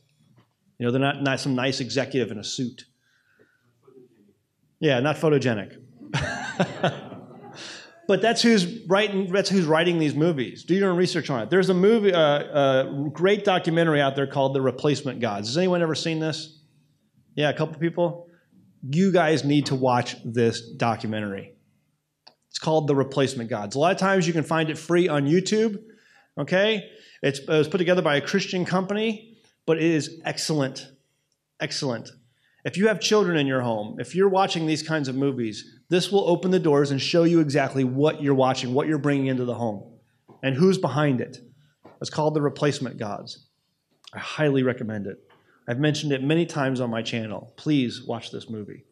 You know, they're not, not some nice executive in a suit. Yeah, not photogenic. but that's who's writing. That's who's writing these movies. Do your own research on it. There's a movie, uh, a great documentary out there called "The Replacement Gods." Has anyone ever seen this? Yeah, a couple people. You guys need to watch this documentary. It's called The Replacement Gods. A lot of times you can find it free on YouTube. Okay? It's, it was put together by a Christian company, but it is excellent. Excellent. If you have children in your home, if you're watching these kinds of movies, this will open the doors and show you exactly what you're watching, what you're bringing into the home, and who's behind it. It's called The Replacement Gods. I highly recommend it. I've mentioned it many times on my channel. Please watch this movie.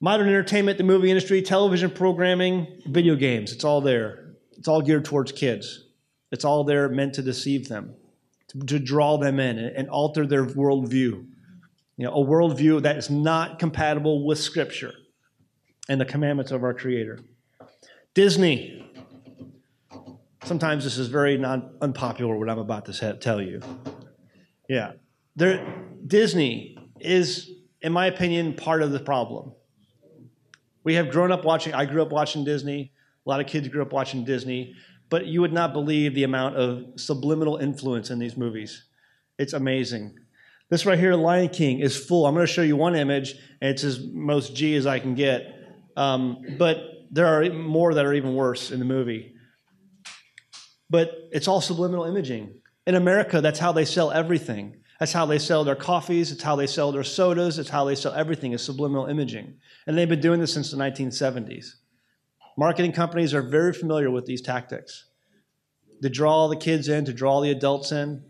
Modern entertainment, the movie industry, television programming, video games, it's all there. It's all geared towards kids. It's all there meant to deceive them, to, to draw them in and alter their worldview. You know, a worldview that is not compatible with Scripture and the commandments of our Creator. Disney. Sometimes this is very non, unpopular, what I'm about to tell you. Yeah. There, Disney is, in my opinion, part of the problem. We have grown up watching, I grew up watching Disney. A lot of kids grew up watching Disney. But you would not believe the amount of subliminal influence in these movies. It's amazing. This right here, Lion King, is full. I'm going to show you one image, and it's as most G as I can get. Um, but there are more that are even worse in the movie. But it's all subliminal imaging. In America, that's how they sell everything. That's how they sell their coffees. It's how they sell their sodas. It's how they sell everything is subliminal imaging. And they've been doing this since the 1970s. Marketing companies are very familiar with these tactics to draw the kids in, to draw the adults in.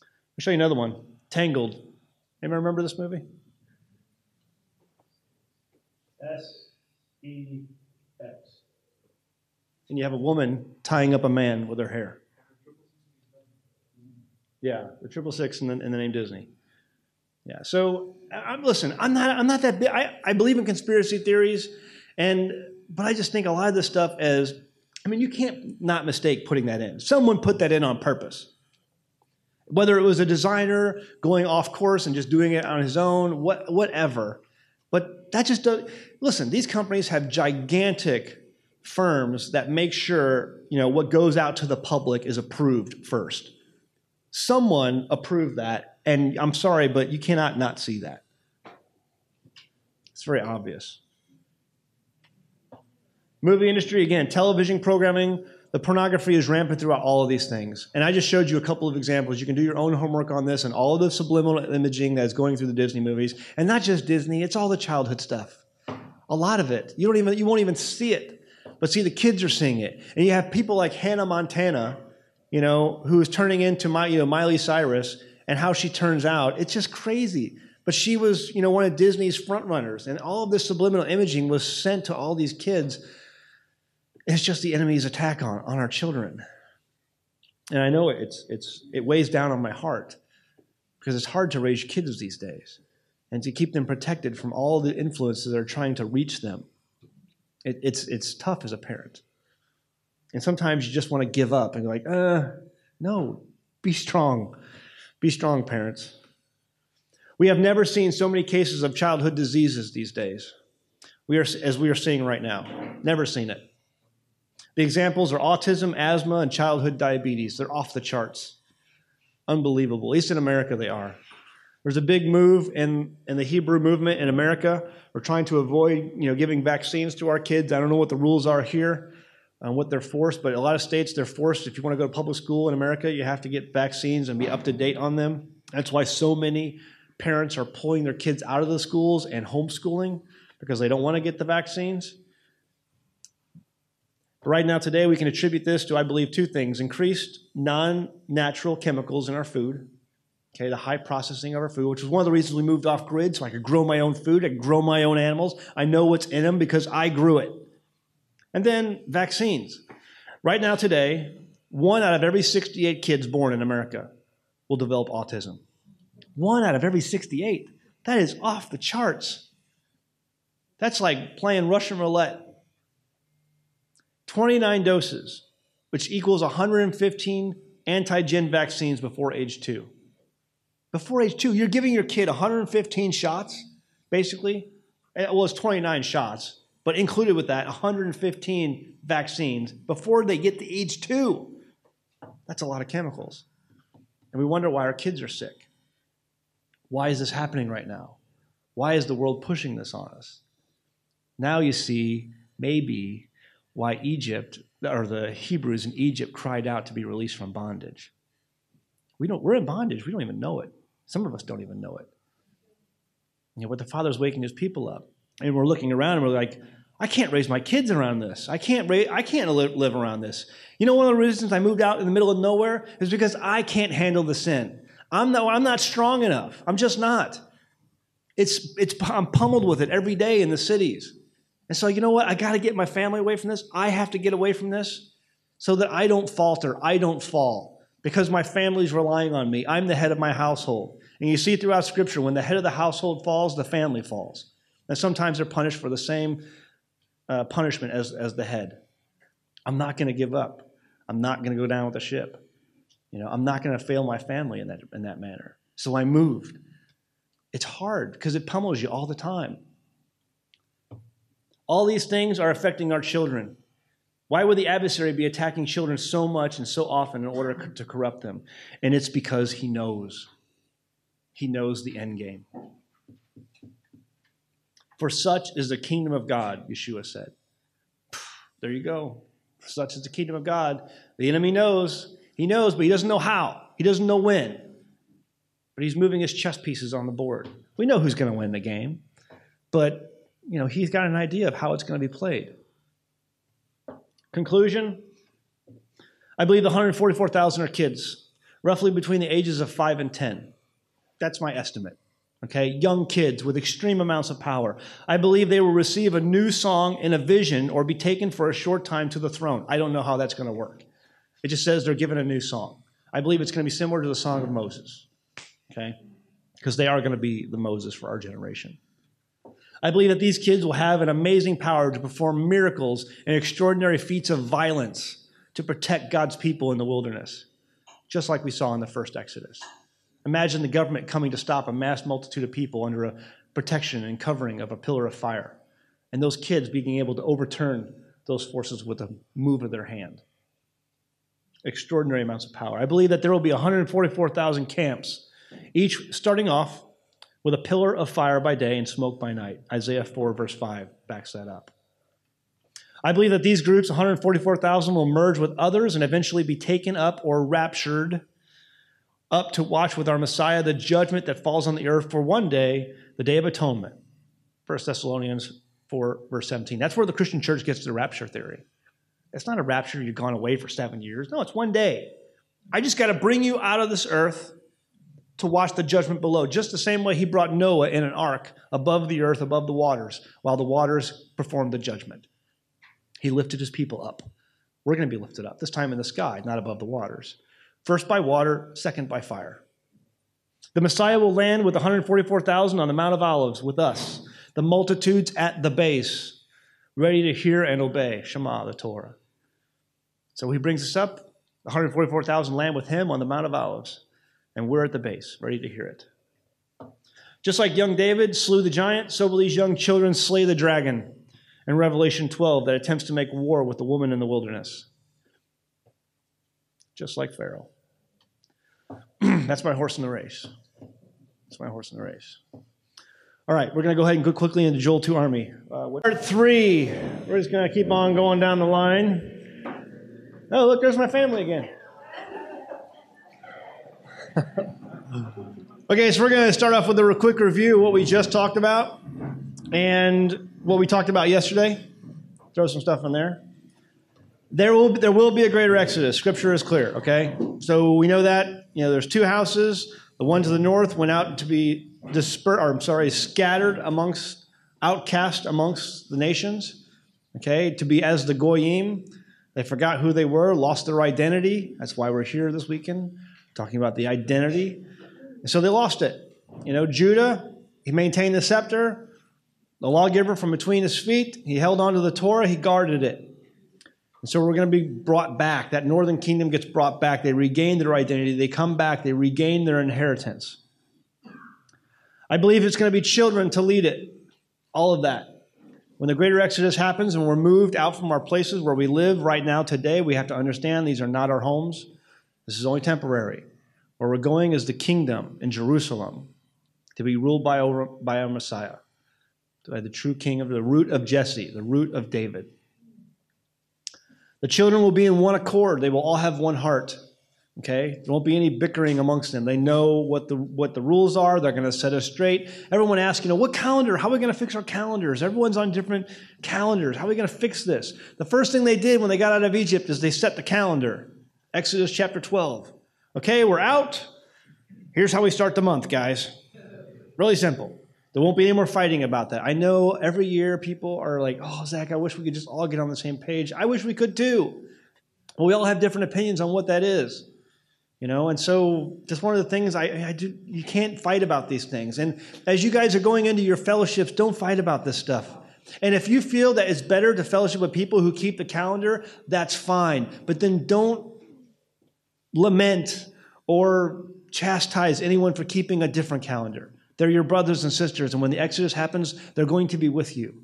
I'll show you another one Tangled. Anyone remember this movie? S E X. And you have a woman tying up a man with her hair. Yeah, the triple six and the, and the name Disney. Yeah. So I'm listen. I'm not. I'm not that big. I, I believe in conspiracy theories, and but I just think a lot of this stuff as. I mean, you can't not mistake putting that in. Someone put that in on purpose. Whether it was a designer going off course and just doing it on his own, what, whatever. But that just does. Listen, these companies have gigantic firms that make sure you know what goes out to the public is approved first. Someone approved that, and I'm sorry, but you cannot not see that. It's very obvious. Movie industry, again, television programming, the pornography is rampant throughout all of these things. And I just showed you a couple of examples. You can do your own homework on this and all of the subliminal imaging that's going through the Disney movies. And not just Disney, it's all the childhood stuff. A lot of it. You don't even you won't even see it. But see, the kids are seeing it. And you have people like Hannah Montana you know, who is turning into my, you know, Miley Cyrus and how she turns out. It's just crazy. But she was, you know, one of Disney's frontrunners, and all of this subliminal imaging was sent to all these kids. It's just the enemy's attack on, on our children. And I know it's, it's, it weighs down on my heart because it's hard to raise kids these days and to keep them protected from all the influences that are trying to reach them. It, it's, it's tough as a parent. And sometimes you just want to give up and go like, uh, no, Be strong. Be strong, parents. We have never seen so many cases of childhood diseases these days. We are, as we are seeing right now. Never seen it. The examples are autism, asthma, and childhood diabetes. They're off the charts. Unbelievable. At least in America, they are. There's a big move in, in the Hebrew movement in America. We're trying to avoid you know, giving vaccines to our kids. I don't know what the rules are here, and what they're forced, but a lot of states, they're forced. If you want to go to public school in America, you have to get vaccines and be up to date on them. That's why so many parents are pulling their kids out of the schools and homeschooling because they don't want to get the vaccines. Right now, today, we can attribute this to, I believe, two things increased non natural chemicals in our food, okay, the high processing of our food, which was one of the reasons we moved off grid so I could grow my own food, I could grow my own animals. I know what's in them because I grew it. And then vaccines. Right now, today, one out of every 68 kids born in America will develop autism. One out of every 68. That is off the charts. That's like playing Russian roulette 29 doses, which equals 115 antigen vaccines before age two. Before age two, you're giving your kid 115 shots, basically. Eh, well, it's 29 shots, but included with that, 115 vaccines before they get to age two. That's a lot of chemicals. And we wonder why our kids are sick. Why is this happening right now? Why is the world pushing this on us? Now you see, maybe why Egypt, or the Hebrews in Egypt, cried out to be released from bondage. We don't, we're in bondage. We don't even know it. Some of us don't even know it. You know, but the Father's waking his people up. And we're looking around and we're like, I can't raise my kids around this. I can't, raise, I can't live, around this. You know, one of the reasons I moved out in the middle of nowhere is because I can't handle the sin. I'm not, I'm not strong enough. I'm just not. It's, it's, I'm pummeled with it every day in the cities. And so, you know what? I got to get my family away from this. I have to get away from this so that I don't falter, I don't fall, because my family's relying on me. I'm the head of my household. And you see throughout Scripture, when the head of the household falls, the family falls. And sometimes they're punished for the same uh, punishment as, as the head. I'm not going to give up. I'm not going to go down with the ship. You know, I'm not going to fail my family in that, in that manner. So I moved. It's hard because it pummels you all the time. All these things are affecting our children. Why would the adversary be attacking children so much and so often in order to corrupt them? And it's because he knows. He knows the end game. For such is the kingdom of God, Yeshua said. There you go. Such is the kingdom of God. The enemy knows. He knows, but he doesn't know how. He doesn't know when. But he's moving his chess pieces on the board. We know who's going to win the game. But you know, he's got an idea of how it's going to be played. Conclusion I believe the 144,000 are kids, roughly between the ages of 5 and 10. That's my estimate. Okay, young kids with extreme amounts of power. I believe they will receive a new song in a vision or be taken for a short time to the throne. I don't know how that's going to work. It just says they're given a new song. I believe it's going to be similar to the Song of Moses. Okay? Because they are going to be the Moses for our generation. I believe that these kids will have an amazing power to perform miracles and extraordinary feats of violence to protect God's people in the wilderness, just like we saw in the first Exodus. Imagine the government coming to stop a mass multitude of people under a protection and covering of a pillar of fire, and those kids being able to overturn those forces with a move of their hand. Extraordinary amounts of power. I believe that there will be 144,000 camps, each starting off with a pillar of fire by day and smoke by night. Isaiah 4, verse 5 backs that up. I believe that these groups, 144,000, will merge with others and eventually be taken up or raptured up to watch with our Messiah the judgment that falls on the earth for one day, the day of atonement. 1 Thessalonians 4, verse 17. That's where the Christian church gets the rapture theory. It's not a rapture you've gone away for seven years. No, it's one day. I just got to bring you out of this earth to watch the judgment below, just the same way he brought Noah in an ark above the earth, above the waters, while the waters performed the judgment. He lifted his people up. We're going to be lifted up, this time in the sky, not above the waters. First by water, second by fire. The Messiah will land with 144,000 on the Mount of Olives with us, the multitudes at the base, ready to hear and obey Shema, the Torah. So he brings us up, 144,000 land with him on the Mount of Olives. And we're at the base, ready to hear it. Just like young David slew the giant, so will these young children slay the dragon in Revelation 12 that attempts to make war with the woman in the wilderness. Just like Pharaoh. That's my horse in the race. That's my horse in the race. All right, we're going to go ahead and go quickly into Joel 2 Army. Uh, part three. We're just going to keep on going down the line. Oh, look, there's my family again. okay, so we're going to start off with a quick review of what we just talked about and what we talked about yesterday. Throw some stuff in there. There will, be, there will be a greater exodus. Scripture is clear, okay? So we know that. You know, there's two houses. The one to the north went out to be dispersed, or I'm sorry, scattered amongst, outcast amongst the nations, okay, to be as the Goyim. They forgot who they were, lost their identity. That's why we're here this weekend, talking about the identity. And so they lost it. You know, Judah, he maintained the scepter, the lawgiver from between his feet. He held on to the Torah, he guarded it. And so we're going to be brought back. That northern kingdom gets brought back. They regain their identity. They come back. They regain their inheritance. I believe it's going to be children to lead it. All of that. When the greater exodus happens and we're moved out from our places where we live right now today, we have to understand these are not our homes. This is only temporary. Where we're going is the kingdom in Jerusalem to be ruled by, by our Messiah, by the true king of the root of Jesse, the root of David. The children will be in one accord. They will all have one heart. Okay? There won't be any bickering amongst them. They know what the, what the rules are. They're going to set us straight. Everyone asks, you know, what calendar? How are we going to fix our calendars? Everyone's on different calendars. How are we going to fix this? The first thing they did when they got out of Egypt is they set the calendar. Exodus chapter 12. Okay, we're out. Here's how we start the month, guys. Really simple. There won't be any more fighting about that. I know every year people are like, oh, Zach, I wish we could just all get on the same page. I wish we could too. But we all have different opinions on what that is. You know, and so just one of the things I, I do, you can't fight about these things. And as you guys are going into your fellowships, don't fight about this stuff. And if you feel that it's better to fellowship with people who keep the calendar, that's fine. But then don't lament or chastise anyone for keeping a different calendar. They're your brothers and sisters, and when the Exodus happens, they're going to be with you.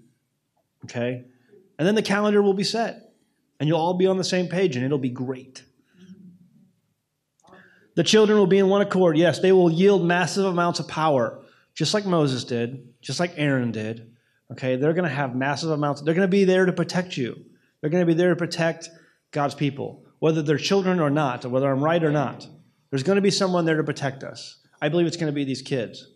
Okay? And then the calendar will be set, and you'll all be on the same page, and it'll be great. The children will be in one accord. Yes, they will yield massive amounts of power, just like Moses did, just like Aaron did. Okay, they're going to have massive amounts. They're going to be there to protect you. They're going to be there to protect God's people, whether they're children or not, or whether I'm right or not. There's going to be someone there to protect us. I believe it's going to be these kids.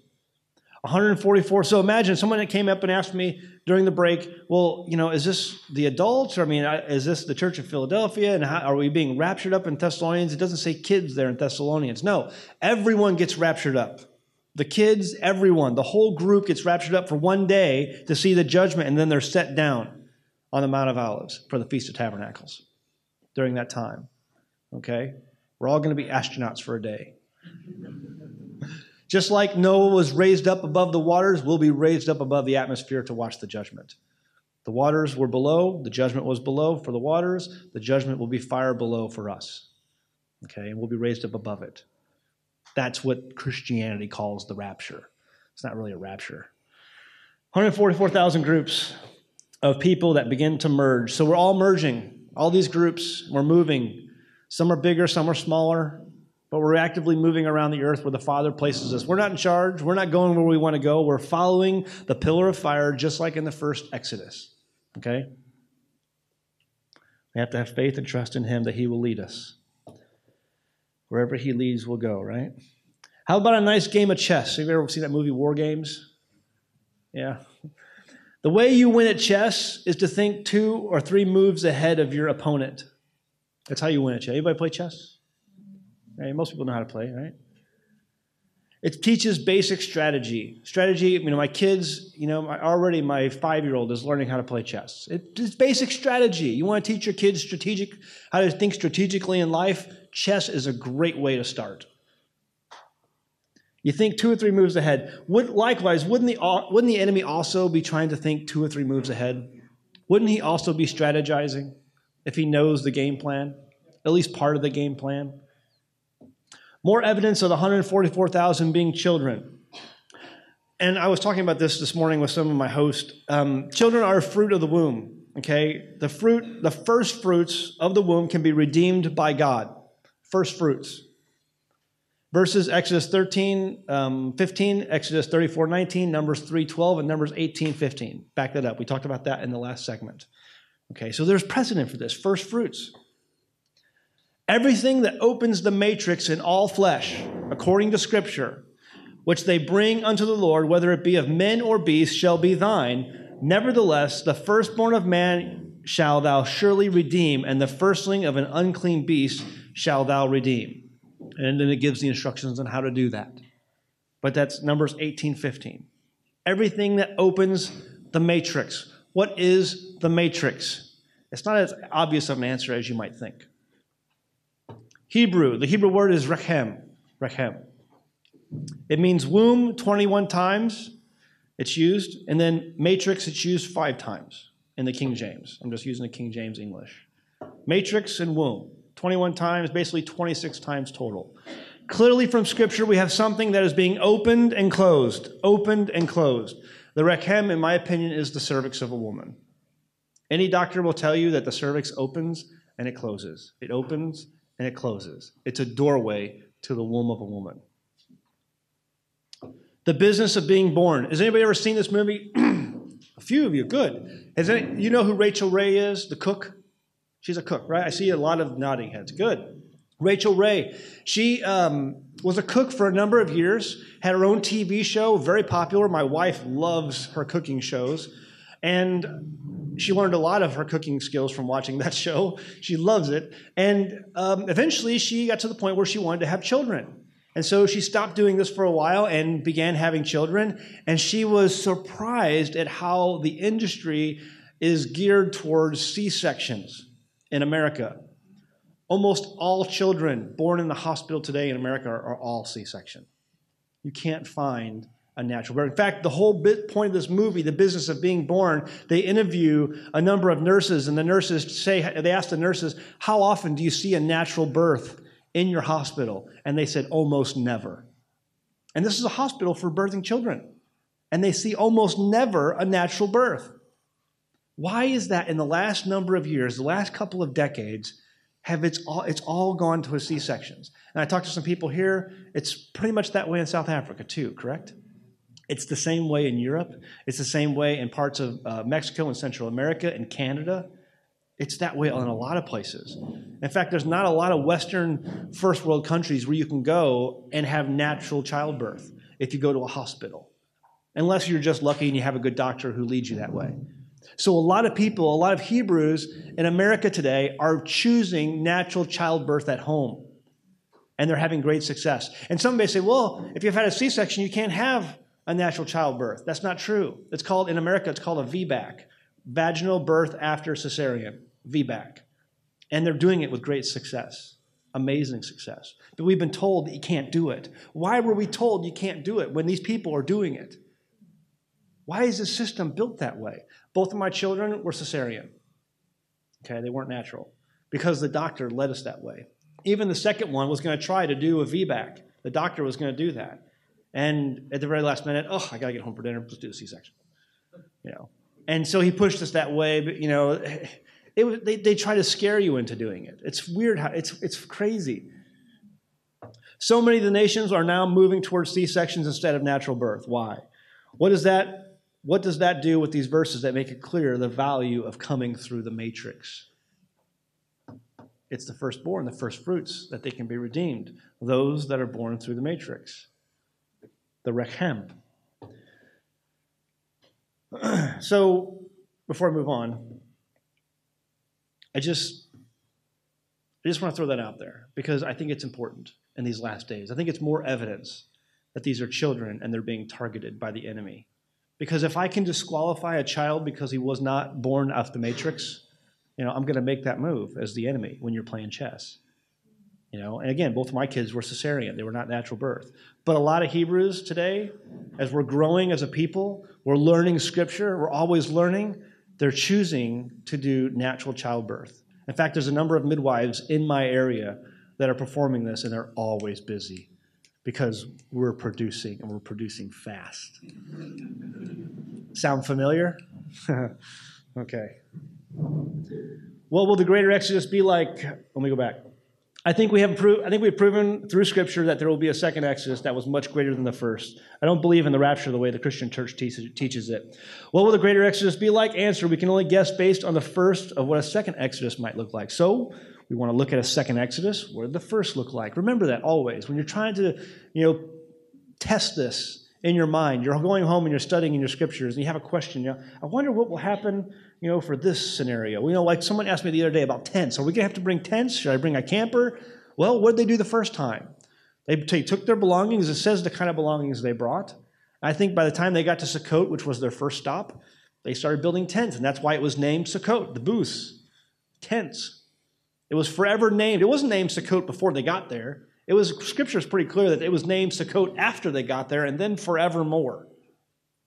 144. So imagine someone that came up and asked me during the break, well, you know, is this the adults? Or, I mean, is this the Church of Philadelphia? And how, are we being raptured up in Thessalonians? It doesn't say kids there in Thessalonians. No, everyone gets raptured up. The kids, everyone, the whole group gets raptured up for one day to see the judgment, and then they're set down on the Mount of Olives for the Feast of Tabernacles during that time. Okay? We're all going to be astronauts for a day. Just like Noah was raised up above the waters, we'll be raised up above the atmosphere to watch the judgment. The waters were below, the judgment was below for the waters, the judgment will be fire below for us. Okay, and we'll be raised up above it. That's what Christianity calls the rapture. It's not really a rapture. 144,000 groups of people that begin to merge. So we're all merging. All these groups, we're moving. Some are bigger, some are smaller but we're actively moving around the earth where the Father places us. We're not in charge. We're not going where we want to go. We're following the pillar of fire just like in the first Exodus. Okay? We have to have faith and trust in Him that He will lead us. Wherever He leads, we'll go, right? How about a nice game of chess? Have you ever seen that movie, War Games? Yeah. The way you win at chess is to think two or three moves ahead of your opponent. That's how you win at chess. Anybody play chess? Right? Most people know how to play, right? It teaches basic strategy. Strategy, you know, my kids, you know, already my five year old is learning how to play chess. It's basic strategy. You want to teach your kids strategic, how to think strategically in life? Chess is a great way to start. You think two or three moves ahead. Would, likewise, wouldn't the, wouldn't the enemy also be trying to think two or three moves ahead? Wouldn't he also be strategizing if he knows the game plan? at least part of the game plan. More evidence of the 144,000 being children. And I was talking about this this morning with some of my hosts. Um, children are a fruit of the womb. Okay, the fruit, the first fruits of the womb can be redeemed by God. First fruits. Verses Exodus 13, um, 15, Exodus 34, 19, Numbers 3, 12, and Numbers 18, 15. Back that up. We talked about that in the last segment. Okay, so there's precedent for this. First fruits. Everything that opens the matrix in all flesh, according to Scripture, which they bring unto the Lord, whether it be of men or beasts, shall be thine. Nevertheless, the firstborn of man shall thou surely redeem, and the firstling of an unclean beast shall thou redeem. And then it gives the instructions on how to do that. But that's Numbers 18 15. Everything that opens the matrix. What is the matrix? It's not as obvious of an answer as you might think. Hebrew, the Hebrew word is rechem. Rechem. It means womb 21 times, it's used, and then matrix, it's used five times in the King James. I'm just using the King James English. Matrix and womb, 21 times, basically 26 times total. Clearly from Scripture, we have something that is being opened and closed, opened and closed. The rechem, in my opinion, is the cervix of a woman. Any doctor will tell you that the cervix opens and it closes. It opens and it closes. It's a doorway to the womb of a woman. The business of being born. Has anybody ever seen this movie? a few of you, good. Has any, you know who Rachel Ray is, the cook? She's a cook, right? I see a lot of nodding heads. Good. Rachel Ray. She um, was a cook for a number of years, had her own TV show, very popular. My wife loves her cooking shows. And she learned a lot of her cooking skills from watching that show. She loves it. And um, eventually, she got to the point where she wanted to have children. And so she stopped doing this for a while and began having children. And she was surprised at how the industry is geared towards C sections in America. Almost all children born in the hospital today in America are, are all C section. You can't find a natural birth. In fact, the whole bit, point of this movie, the business of being born, they interview a number of nurses, and the nurses say, they ask the nurses, How often do you see a natural birth in your hospital? And they said, Almost never. And this is a hospital for birthing children. And they see almost never a natural birth. Why is that in the last number of years, the last couple of decades, have it's all, it's all gone to a C-sections? And I talked to some people here, it's pretty much that way in South Africa too, correct? It's the same way in Europe. It's the same way in parts of uh, Mexico and Central America and Canada. It's that way in a lot of places. In fact, there's not a lot of Western first world countries where you can go and have natural childbirth if you go to a hospital, unless you're just lucky and you have a good doctor who leads you that way. So, a lot of people, a lot of Hebrews in America today are choosing natural childbirth at home, and they're having great success. And some may say, well, if you've had a C section, you can't have a natural childbirth. That's not true. It's called, in America, it's called a VBAC, vaginal birth after cesarean, VBAC. And they're doing it with great success, amazing success. But we've been told that you can't do it. Why were we told you can't do it when these people are doing it? Why is the system built that way? Both of my children were cesarean. Okay, they weren't natural because the doctor led us that way. Even the second one was going to try to do a VBAC. The doctor was going to do that. And at the very last minute, oh, I got to get home for dinner. Let's do the C-section. You know, and so he pushed us that way. But you know, it, they they try to scare you into doing it. It's weird how it's it's crazy. So many of the nations are now moving towards C-sections instead of natural birth. Why? What does that what does that do with these verses that make it clear the value of coming through the matrix? It's the firstborn, the first fruits, that they can be redeemed. Those that are born through the matrix the Rechem. so, before I move on, I just I just want to throw that out there because I think it's important in these last days. I think it's more evidence that these are children and they're being targeted by the enemy. Because if I can disqualify a child because he was not born out of the matrix, you know, I'm going to make that move as the enemy when you're playing chess. You know, and again, both of my kids were cesarean; they were not natural birth. But a lot of Hebrews today, as we're growing as a people, we're learning Scripture. We're always learning. They're choosing to do natural childbirth, In fact, there's a number of midwives in my area that are performing this, and they're always busy because we're producing and we're producing fast. Sound familiar? okay. What will the greater Exodus be like? Let me go back. I think we have pro- I think we've proven through Scripture that there will be a second Exodus that was much greater than the first. I don't believe in the rapture the way the Christian church teaches, teaches it. What will the greater Exodus be like? Answer: We can only guess based on the first of what a second Exodus might look like. So we want to look at a second Exodus. What did the first look like? Remember that always when you're trying to, you know, test this in your mind. You're going home and you're studying in your scriptures, and you have a question. You know, I wonder what will happen, you know, for this scenario. You know, like someone asked me the other day about tents. Are we going to have to bring tents? Should I bring a camper? Well, what did they do the first time? They took their belongings. It says the kind of belongings they brought. I think by the time they got to Sukkot, which was their first stop, they started building tents, and that's why it was named Sukkot, the booths, tents. It was forever named. It wasn't named Sukkot before they got there. It was Scripture is pretty clear that it was named Sukkot after they got there, and then forevermore,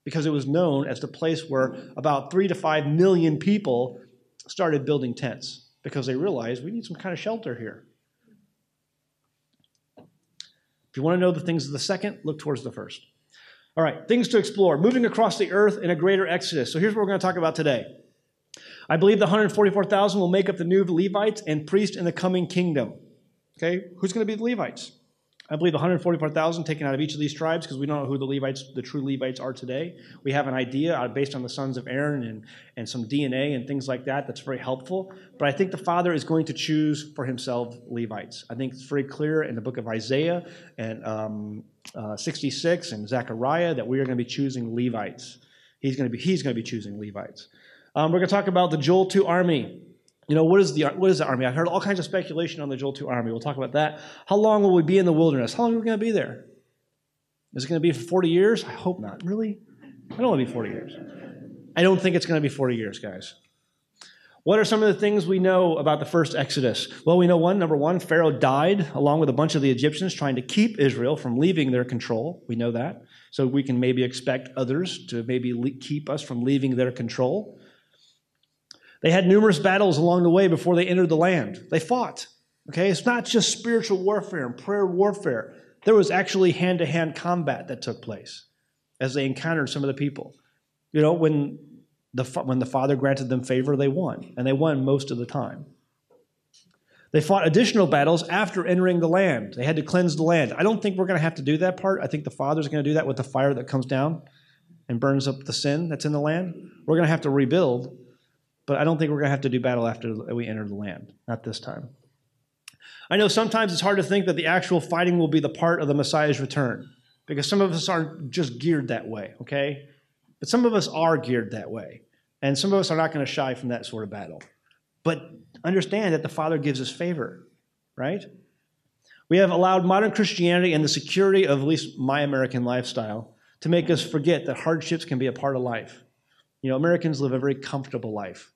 because it was known as the place where about three to five million people started building tents because they realized we need some kind of shelter here. If you want to know the things of the second, look towards the first. All right, things to explore. Moving across the earth in a greater exodus. So here's what we're going to talk about today. I believe the 144,000 will make up the new Levites and priests in the coming kingdom. Okay, who's going to be the Levites? I believe 144,000 taken out of each of these tribes because we don't know who the Levites, the true Levites, are today. We have an idea based on the sons of Aaron and, and some DNA and things like that. That's very helpful. But I think the Father is going to choose for himself Levites. I think it's very clear in the book of Isaiah and um, uh, 66 and Zechariah that we are going to be choosing Levites. He's going to be, he's going to be choosing Levites. Um, we're going to talk about the Joel 2 army. You know, what is, the, what is the army? I've heard all kinds of speculation on the Joel 2 army. We'll talk about that. How long will we be in the wilderness? How long are we going to be there? Is it going to be for 40 years? I hope not. Really? I don't want to be 40 years. I don't think it's going to be 40 years, guys. What are some of the things we know about the first Exodus? Well, we know one, number one, Pharaoh died along with a bunch of the Egyptians trying to keep Israel from leaving their control. We know that. So we can maybe expect others to maybe keep us from leaving their control. They had numerous battles along the way before they entered the land. They fought. Okay, it's not just spiritual warfare and prayer warfare. There was actually hand to hand combat that took place as they encountered some of the people. You know, when the, when the Father granted them favor, they won, and they won most of the time. They fought additional battles after entering the land. They had to cleanse the land. I don't think we're going to have to do that part. I think the Father's going to do that with the fire that comes down and burns up the sin that's in the land. We're going to have to rebuild, but I don't think we're going to have to do battle after we enter the land. Not this time. I know sometimes it's hard to think that the actual fighting will be the part of the Messiah's return because some of us aren't just geared that way, okay? But some of us are geared that way. And some of us are not going to shy from that sort of battle. But understand that the Father gives us favor, right? We have allowed modern Christianity and the security of at least my American lifestyle to make us forget that hardships can be a part of life. You know, Americans live a very comfortable life.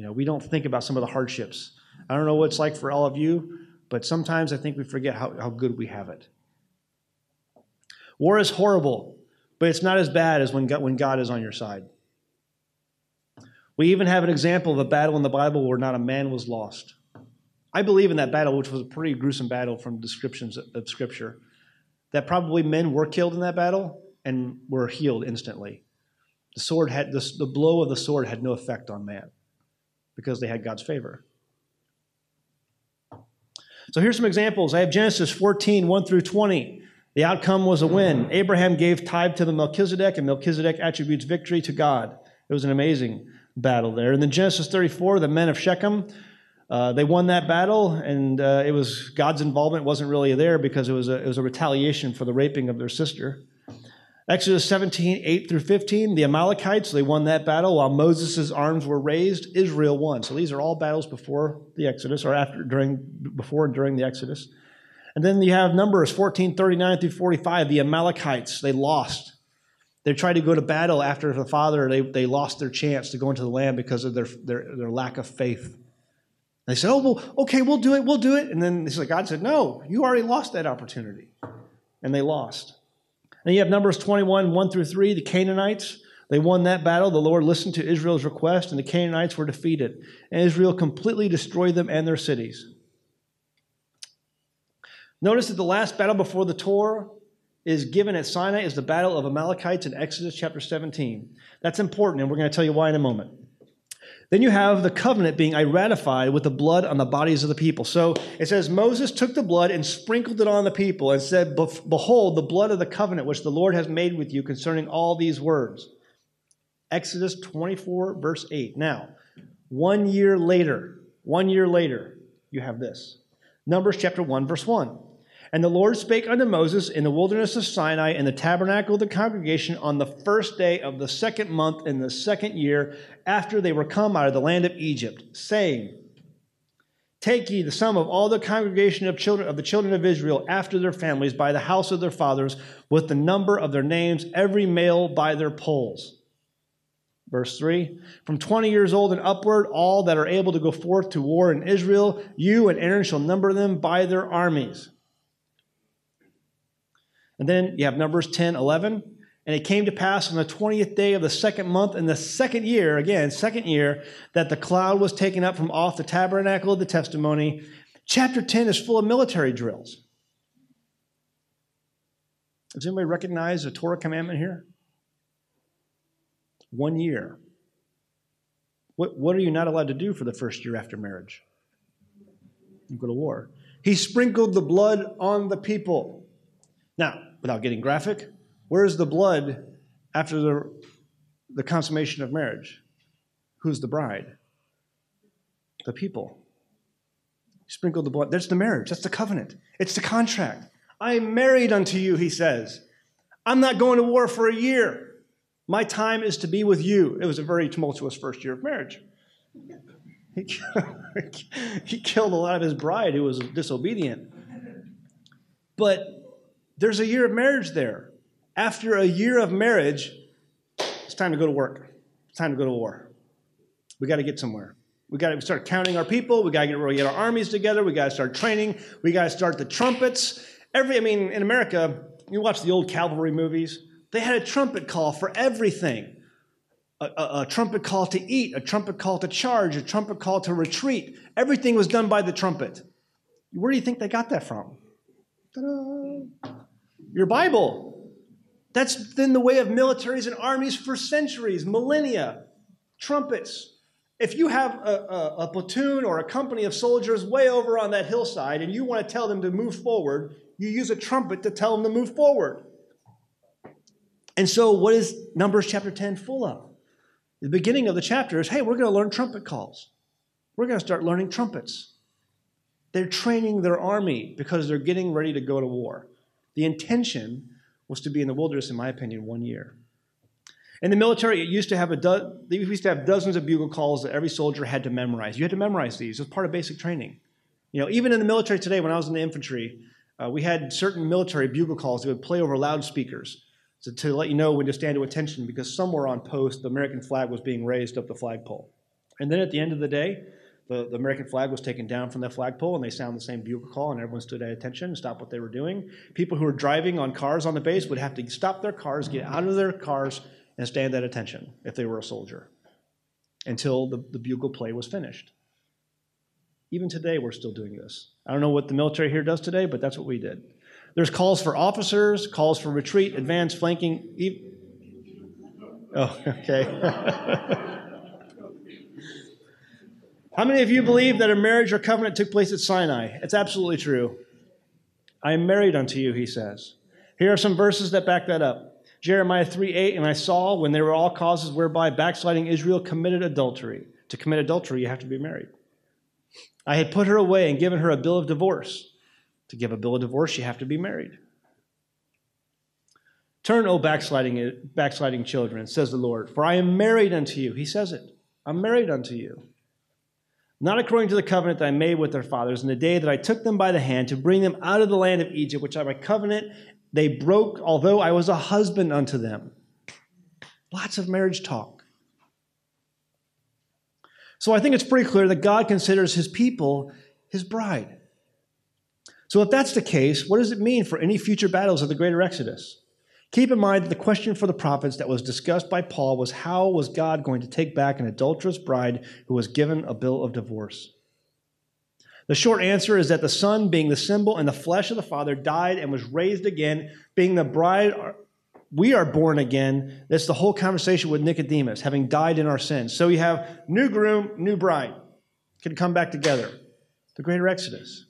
You know, we don't think about some of the hardships. I don't know what it's like for all of you, but sometimes I think we forget how, how good we have it. War is horrible, but it's not as bad as when God, when God is on your side. We even have an example of a battle in the Bible where not a man was lost. I believe in that battle, which was a pretty gruesome battle from descriptions of Scripture, that probably men were killed in that battle and were healed instantly. The sword had the, the blow of the sword had no effect on man because they had God's favor. So here's some examples. I have Genesis 14, 1 through 20. The outcome was a win. Abraham gave tithe to the Melchizedek, and Melchizedek attributes victory to God. It was an amazing battle there. And then Genesis 34, the men of Shechem, uh, they won that battle, and uh, it was God's involvement wasn't really there because it was a, it was a retaliation for the raping of their sister. Exodus 17, 8 through 15, the Amalekites, they won that battle while Moses' arms were raised. Israel won. So these are all battles before the Exodus, or after, during, before and during the Exodus. And then you have Numbers 14, 39 through 45, the Amalekites, they lost. They tried to go to battle after the father, they, they lost their chance to go into the land because of their, their, their lack of faith. They said, Oh, well, okay, we'll do it, we'll do it. And then God said, No, you already lost that opportunity. And they lost. And you have Numbers 21, 1 through 3, the Canaanites. They won that battle. The Lord listened to Israel's request, and the Canaanites were defeated. And Israel completely destroyed them and their cities. Notice that the last battle before the Torah is given at Sinai is the battle of Amalekites in Exodus chapter 17. That's important, and we're going to tell you why in a moment. Then you have the covenant being I ratified with the blood on the bodies of the people. So it says Moses took the blood and sprinkled it on the people and said, Behold, the blood of the covenant which the Lord has made with you concerning all these words. Exodus 24, verse 8. Now, one year later, one year later, you have this. Numbers chapter 1, verse 1. And the Lord spake unto Moses in the wilderness of Sinai in the tabernacle of the congregation on the first day of the second month in the second year after they were come out of the land of Egypt, saying, Take ye the sum of all the congregation of children of the children of Israel after their families by the house of their fathers, with the number of their names, every male by their polls. Verse 3 From 20 years old and upward, all that are able to go forth to war in Israel, you and Aaron shall number them by their armies. And then you have Numbers 10, 11. And it came to pass on the 20th day of the second month in the second year, again, second year, that the cloud was taken up from off the tabernacle of the testimony. Chapter 10 is full of military drills. Does anybody recognize the Torah commandment here? One year. What, what are you not allowed to do for the first year after marriage? You go to war. He sprinkled the blood on the people. Now, without getting graphic, where is the blood after the, the consummation of marriage? Who's the bride? The people. Sprinkle the blood. That's the marriage. That's the covenant. It's the contract. I am married unto you, he says. I'm not going to war for a year. My time is to be with you. It was a very tumultuous first year of marriage. He, killed a lot of his bride who was disobedient. But there's a year of marriage there. After a year of marriage, it's time to go to work. It's time to go to war. We got to get somewhere. We got to start counting our people. We got to get, get our armies together. We got to start training. We got to start the trumpets. Every, I mean, in America, you watch the old cavalry movies. They had a trumpet call for everything. A, a, a, trumpet call to eat, a trumpet call to charge, a trumpet call to retreat. Everything was done by the trumpet. Where do you think they got that from? Ta-da your Bible. That's been the way of militaries and armies for centuries, millennia. Trumpets. If you have a, a, a, platoon or a company of soldiers way over on that hillside and you want to tell them to move forward, you use a trumpet to tell them to move forward. And so, what is Numbers chapter 10 full of? The beginning of the chapter is hey, we're going to learn trumpet calls. We're going to start learning trumpets. They're training their army because they're getting ready to go to war. The intention was to be in the wilderness, in my opinion, one year. In the military, it used to have a do- they used to have dozens of bugle calls that every soldier had to memorize. You had to memorize these as part of basic training. You know, even in the military today, when I was in the infantry, uh, we had certain military bugle calls that would play over loudspeakers to, to let you know when to stand to attention because somewhere on post the American flag was being raised up the flagpole. And then at the end of the day, the, the American flag was taken down from the flagpole and they sound the same bugle call and everyone stood at attention and stopped what they were doing. People who were driving on cars on the base would have to stop their cars, get out of their cars, and stand at attention if they were a soldier until the, the bugle play was finished. Even today, we're still doing this. I don't know what the military here does today, but that's what we did. There's calls for officers, calls for retreat, advance, flanking. E- Oh, okay. How many of you believe that a marriage or covenant took place at Sinai? It's absolutely true. I am married unto you, he says. Here are some verses that back that up. Jeremiah 3 8, and I saw when there were all causes whereby backsliding Israel committed adultery. To commit adultery, you have to be married. I had put her away and given her a bill of divorce. To give a bill of divorce, you have to be married. Turn, O backsliding, backsliding children, says the Lord, for I am married unto you. He says it. I'm married unto you not according to the covenant that I made with their fathers in the day that I took them by the hand to bring them out of the land of Egypt, which I my covenant they broke, although I was a husband unto them. Lots of marriage talk. So I think it's pretty clear that God considers his people his bride. So if that's the case, what does it mean for any future battles of the greater Exodus? Keep in mind that the question for the prophets that was discussed by Paul was how was God going to take back an adulterous bride who was given a bill of divorce? The short answer is that the Son, being the symbol and the flesh of the Father, died and was raised again, being the bride. We are born again. That's the whole conversation with Nicodemus, having died in our sins. So you have new groom, new bride, can come back together. The greater Exodus.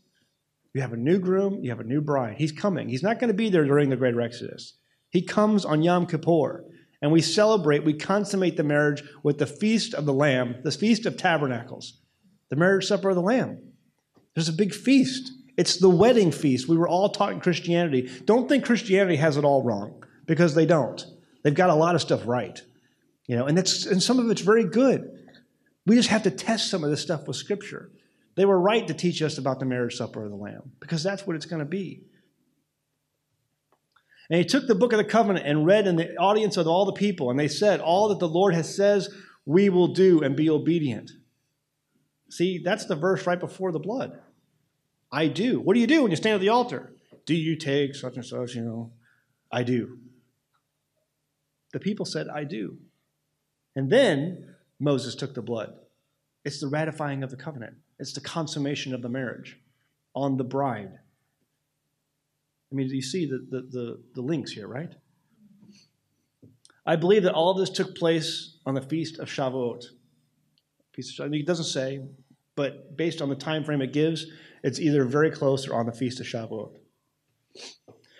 You have a new groom, you have a new bride. He's coming. He's not going to be there during the greater Exodus. He comes on Yom Kippur, and we celebrate, we consummate the marriage with the Feast of the Lamb, the Feast of Tabernacles, the marriage supper of the Lamb. There's a big feast. It's the wedding feast. We were all taught in Christianity. Don't think Christianity has it all wrong, because they don't. They've got a lot of stuff right. You know, and it's and some of it's very good. We just have to test some of this stuff with Scripture. They were right to teach us about the marriage supper of the Lamb, because that's what it's going to be. And he took the book of the covenant and read in the audience of all the people, and they said, All that the Lord has says, we will do and be obedient. See, that's the verse right before the blood. I do. What do you do when you stand at the altar? Do you take such and such, you know? I do. The people said, I do. And then Moses took the blood. It's the ratifying of the covenant, it's the consummation of the marriage on the bride. I mean, you see the, the, the, the links here, right? I believe that all of this took place on the feast of Shavuot. Feast of Shavuot. I mean, it doesn't say, but based on the time frame it gives, it's either very close or on the feast of Shavuot.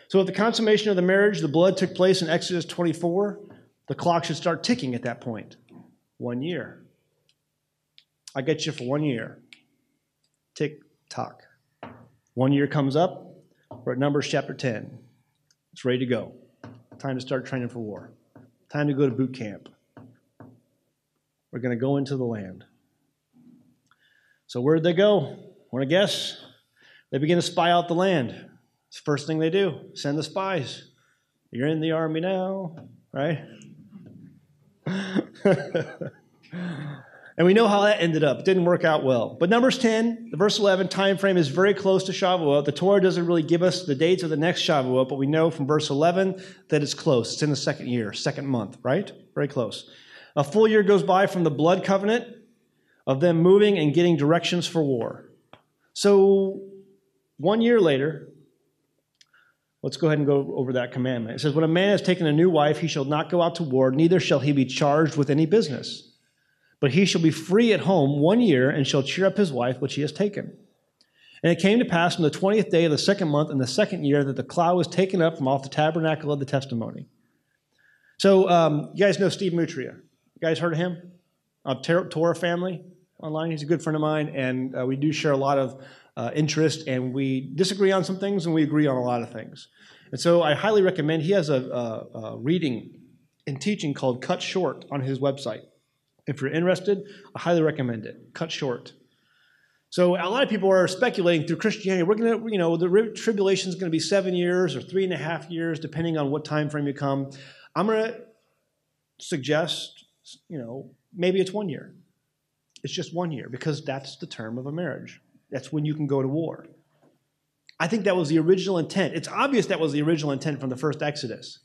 So, at the consummation of the marriage, the blood took place in Exodus 24. The clock should start ticking at that point. One year. I get you for one year. Tick tock. One year comes up, we're at Numbers chapter 10. It's ready to go. Time to start training for war. Time to go to boot camp. We're going to go into the land. So, where'd they go? Want to guess? They begin to spy out the land. It's the first thing they do send the spies. You're in the army now, right? And we know how that ended up. It didn't work out well. But Numbers 10, the verse 11 time frame is very close to Shavuot. The Torah doesn't really give us the dates of the next Shavuot, but we know from verse 11 that it's close. It's in the second year, second month, right? Very close. A full year goes by from the blood covenant of them moving and getting directions for war. So one year later, Let's go ahead and go over that commandment. It says, When a man has taken a new wife, he shall not go out to war, neither shall he be charged with any business. But he shall be free at home one year and shall cheer up his wife, which he has taken. And it came to pass on the 20th day of the second month in the second year that the cloud was taken up from off the tabernacle of the testimony. So, um, you guys know Steve Moutria. You guys heard of him? Uh, Torah family online. He's a good friend of mine, and uh, we do share a lot of uh, interest, and we disagree on some things, and we agree on a lot of things. And so, I highly recommend. He has a, a, a reading and teaching called Cut Short on his website. If you're interested, I highly recommend it. Cut short. So a lot of people are speculating through Christianity. We're going to, you know, the tribulation is going to be seven years or three and a half years, depending on what time frame you come. I'm going to suggest, you know, maybe it's one year. It's just one year because that's the term of a marriage. That's when you can go to war. I think that was the original intent. It's obvious that was the original intent from the first Exodus.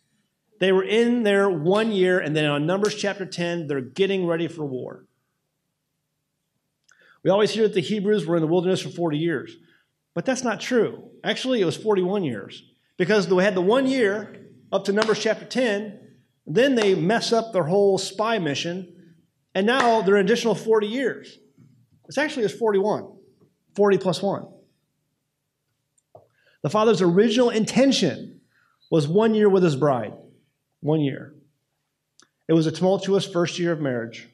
They were in there one year, and then on Numbers chapter 10, they're getting ready for war. We always hear that the Hebrews were in the wilderness for 40 years, but that's not true. Actually, it was 41 years because they had the one year up to Numbers chapter 10, then they mess up their whole spy mission, and now they're an additional 40 years. It's actually it's 41, 40 plus 1. The father's original intention was one year with his bride. One year. It was a tumultuous first year of marriage.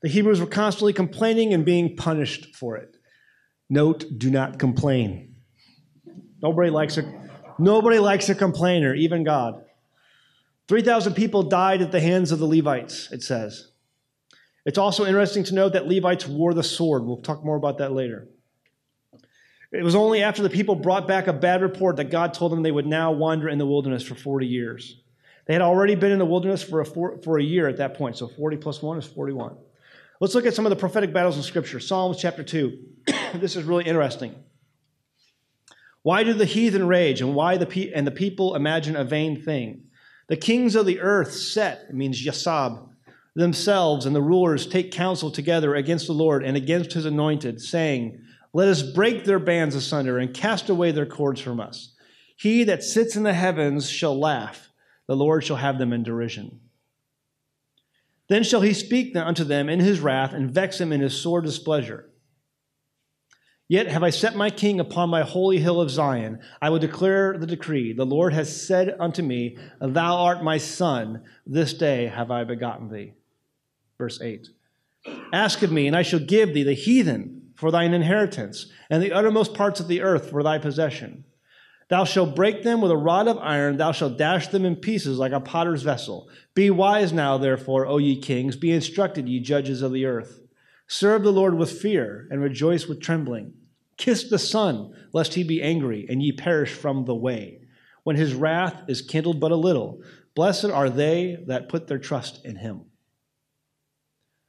The Hebrews were constantly complaining and being punished for it. Note, do not complain. Nobody likes a, nobody likes a complainer, even God. 3,000 people died at the hands of the Levites, it says. It's also interesting to note that Levites wore the sword. We'll talk more about that later. It was only after the people brought back a bad report that God told them they would now wander in the wilderness for 40 years. They had already been in the wilderness for a, for, for a year at that point, so 40 plus 1 is 41. Let's look at some of the prophetic battles in Scripture. Psalms chapter 2. this is really interesting. Why do the heathen rage and why the pe- and the people imagine a vain thing? The kings of the earth set, it means Yasab, themselves and the rulers take counsel together against the Lord and against his anointed, saying, Let us break their bands asunder and cast away their cords from us. He that sits in the heavens shall laugh, the Lord shall have them in derision. Then shall he speak unto them in his wrath and vex them in his sore displeasure. Yet have I set my king upon my holy hill of Zion. I will declare the decree. The Lord has said unto me, Thou art my son. This day have I begotten thee. Verse 8 Ask of me, and I shall give thee the heathen for thine inheritance, and the uttermost parts of the earth for thy possession. Thou shalt break them with a rod of iron, thou shalt dash them in pieces like a potter's vessel. Be wise now, therefore, O ye kings, be instructed, ye judges of the earth. Serve the Lord with fear, and rejoice with trembling. Kiss the Son, lest he be angry, and ye perish from the way. When his wrath is kindled but a little, blessed are they that put their trust in him.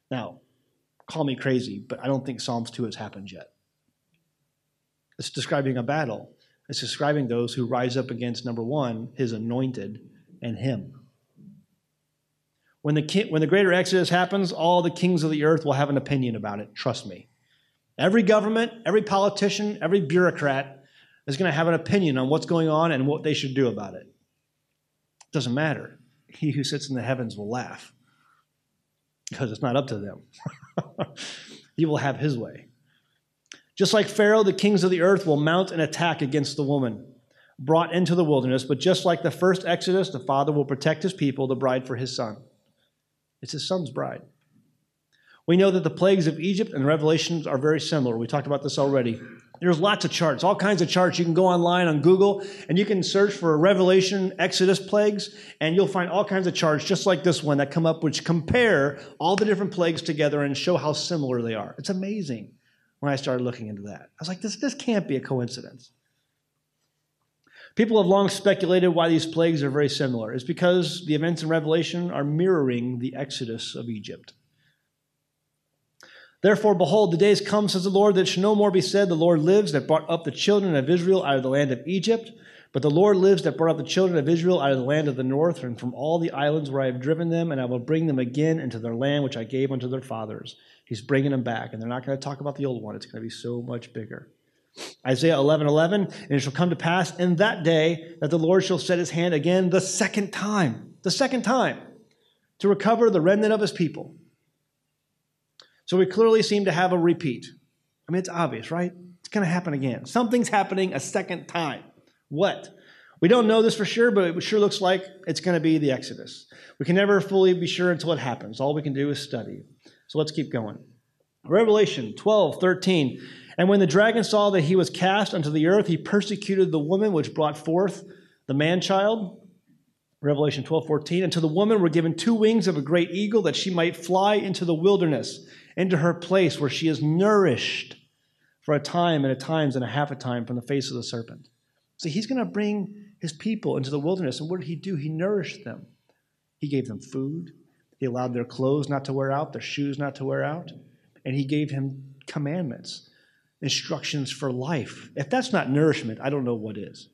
Now, call me crazy, but I don't think Psalms 2 has happened yet. It's describing a battle. It's describing those who rise up against, number one, his anointed and him. When the, when the greater exodus happens, all the kings of the earth will have an opinion about it. Trust me. Every government, every politician, every bureaucrat is going to have an opinion on what's going on and what they should do about it. It doesn't matter. He who sits in the heavens will laugh because it's not up to them. he will have his way. Just like Pharaoh, the kings of the earth will mount an attack against the woman brought into the wilderness, but just like the first Exodus, the father will protect his people, the bride for his son. It's his son's bride. We know that the plagues of Egypt and Revelations are very similar. We talked about this already. There's lots of charts, all kinds of charts. You can go online on Google and you can search for Revelation, Exodus plagues, and you'll find all kinds of charts just like this one that come up, which compare all the different plagues together and show how similar they are. It's amazing when I started looking into that. I was like, this, this can't be a coincidence. People have long speculated why these plagues are very similar. It's because the events in Revelation are mirroring the Exodus of Egypt. Therefore, behold, the days come, says the Lord, that shall no more be said, The Lord lives that brought up the children of Israel out of the land of Egypt. But the Lord lives that brought up the children of Israel out of the land of the north and from all the islands where I have driven them, and I will bring them again into their land which I gave unto their fathers. He's bringing them back, and they're not going to talk about the old one. It's going to be so much bigger. Isaiah 11, 11, and it shall come to pass in that day that the Lord shall set his hand again the second time, the second time, to recover the remnant of his people so we clearly seem to have a repeat. I mean, it's obvious, right? It's going to happen again. Something's happening a second time. What? We don't know this for sure, but it sure looks like it's going to be the Exodus. We can never fully be sure until it happens. All we can do is study. So let's keep going. Revelation 12, 13. And when the dragon saw that he was cast unto the earth, he persecuted the woman which brought forth the man child. Revelation 12, 14. And to the woman were given two wings of a great eagle that she might fly into the wilderness into her place where she is nourished for a time and a times and a half a time from the face of the serpent. So he's going to bring his people into the wilderness. And what did he do? He nourished them. He gave them food. He allowed their clothes not to wear out, their shoes not to wear out. And he gave him commandments, instructions for life. If that's not nourishment, I don't know what is.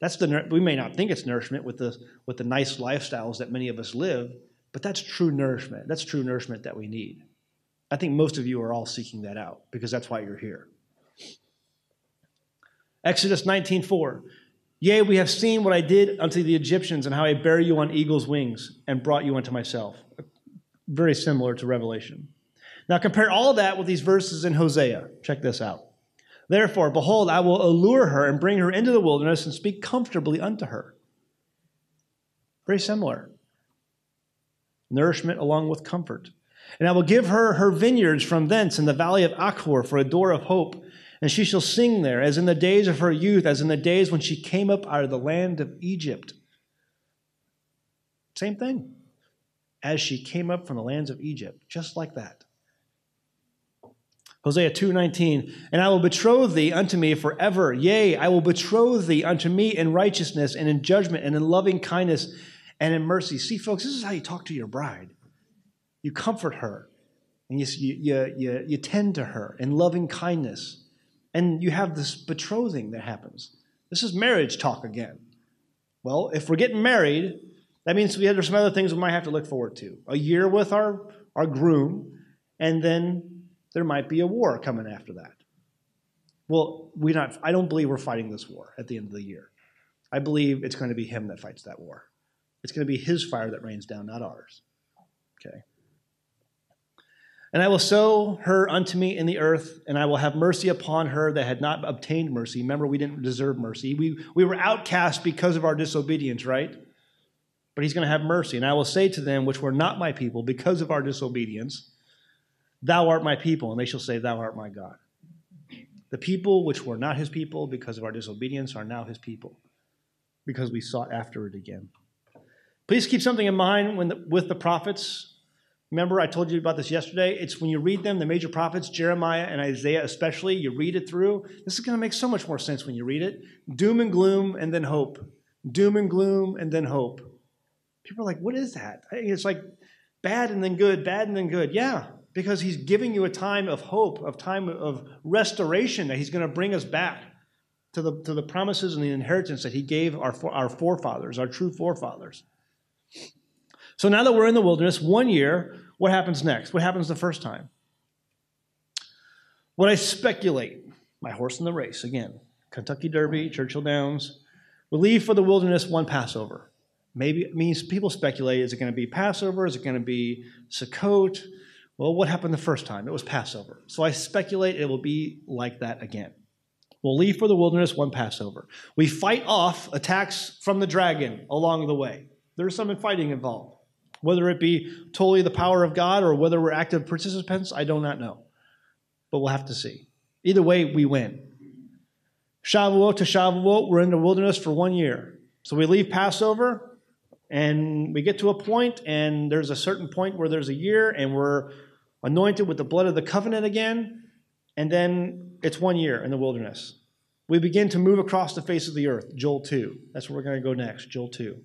That's the we may not think it's nourishment with the with the nice lifestyles that many of us live, but that's true nourishment. That's true nourishment that we need. I think most of you are all seeking that out because that's why you're here. Exodus 19:4 Yea, we have seen what I did unto the Egyptians and how I bare you on eagle's wings and brought you unto myself. Very similar to Revelation. Now compare all that with these verses in Hosea. Check this out. Therefore, behold, I will allure her and bring her into the wilderness and speak comfortably unto her. Very similar. Nourishment along with comfort. And I will give her her vineyards from thence in the valley of Achor for a door of hope. And she shall sing there, as in the days of her youth, as in the days when she came up out of the land of Egypt. Same thing. As she came up from the lands of Egypt, just like that. Hosea 2:19 And I will betroth thee unto me forever yea I will betroth thee unto me in righteousness and in judgment and in loving kindness and in mercy see folks this is how you talk to your bride you comfort her and you, you, you, you tend to her in loving kindness And you have this betrothing that happens. This is marriage talk again. Well, if we're getting married, that means we have, some other things we might have to look forward to. A year with our, our groom, and then there might be a war coming after that. Well, we not I don't believe we're fighting this war at the end of the year. I believe it's going to be him that fights that war. It's going to be his fire that rains down, not ours. Okay. And I will sow her unto me in the earth, and I will have mercy upon her that had not obtained mercy. Remember, we didn't deserve mercy. We, we were outcast because of our disobedience, right? But he's going to have mercy. And I will say to them, which were not my people, because of our disobedience, Thou art my people. And they shall say, Thou art my God. The people which were not his people because of our disobedience are now his people because we sought after it again. Please keep something in mind when the, with the prophets. Remember, I told you about this yesterday. It's when you read them, the major prophets, Jeremiah and Isaiah especially, you read it through. This is going to make so much more sense when you read it. Doom and gloom and then hope. Doom and gloom and then hope. People are like, what is that? It's like bad and then good, bad and then good. Yeah, because he's giving you a time of hope, of time of restoration, that he's going to bring us back to the, to the promises and the inheritance that he gave our, our forefathers, our true forefathers. So now that we're in the wilderness, one year, what happens next? What happens the first time? What I speculate, my horse in the race, again, Kentucky Derby, Churchill Downs, we leave for the wilderness one Passover. Maybe it means people speculate is it going to be Passover? Is it going to be Sukkot? Well, what happened the first time? It was Passover. So I speculate it will be like that again. We'll leave for the wilderness one Passover. We fight off attacks from the dragon along the way. There's some fighting involved. Whether it be totally the power of God or whether we're active participants, I do not know. But we'll have to see. Either way, we win. Shavuot to Shavuot, we're in the wilderness for one year. So we leave Passover and we get to a point, and there's a certain point where there's a year, and we're anointed with the blood of the covenant again, and then it's one year in the wilderness. We begin to move across the face of the earth, Joel 2. That's where we're going to go next, Joel 2.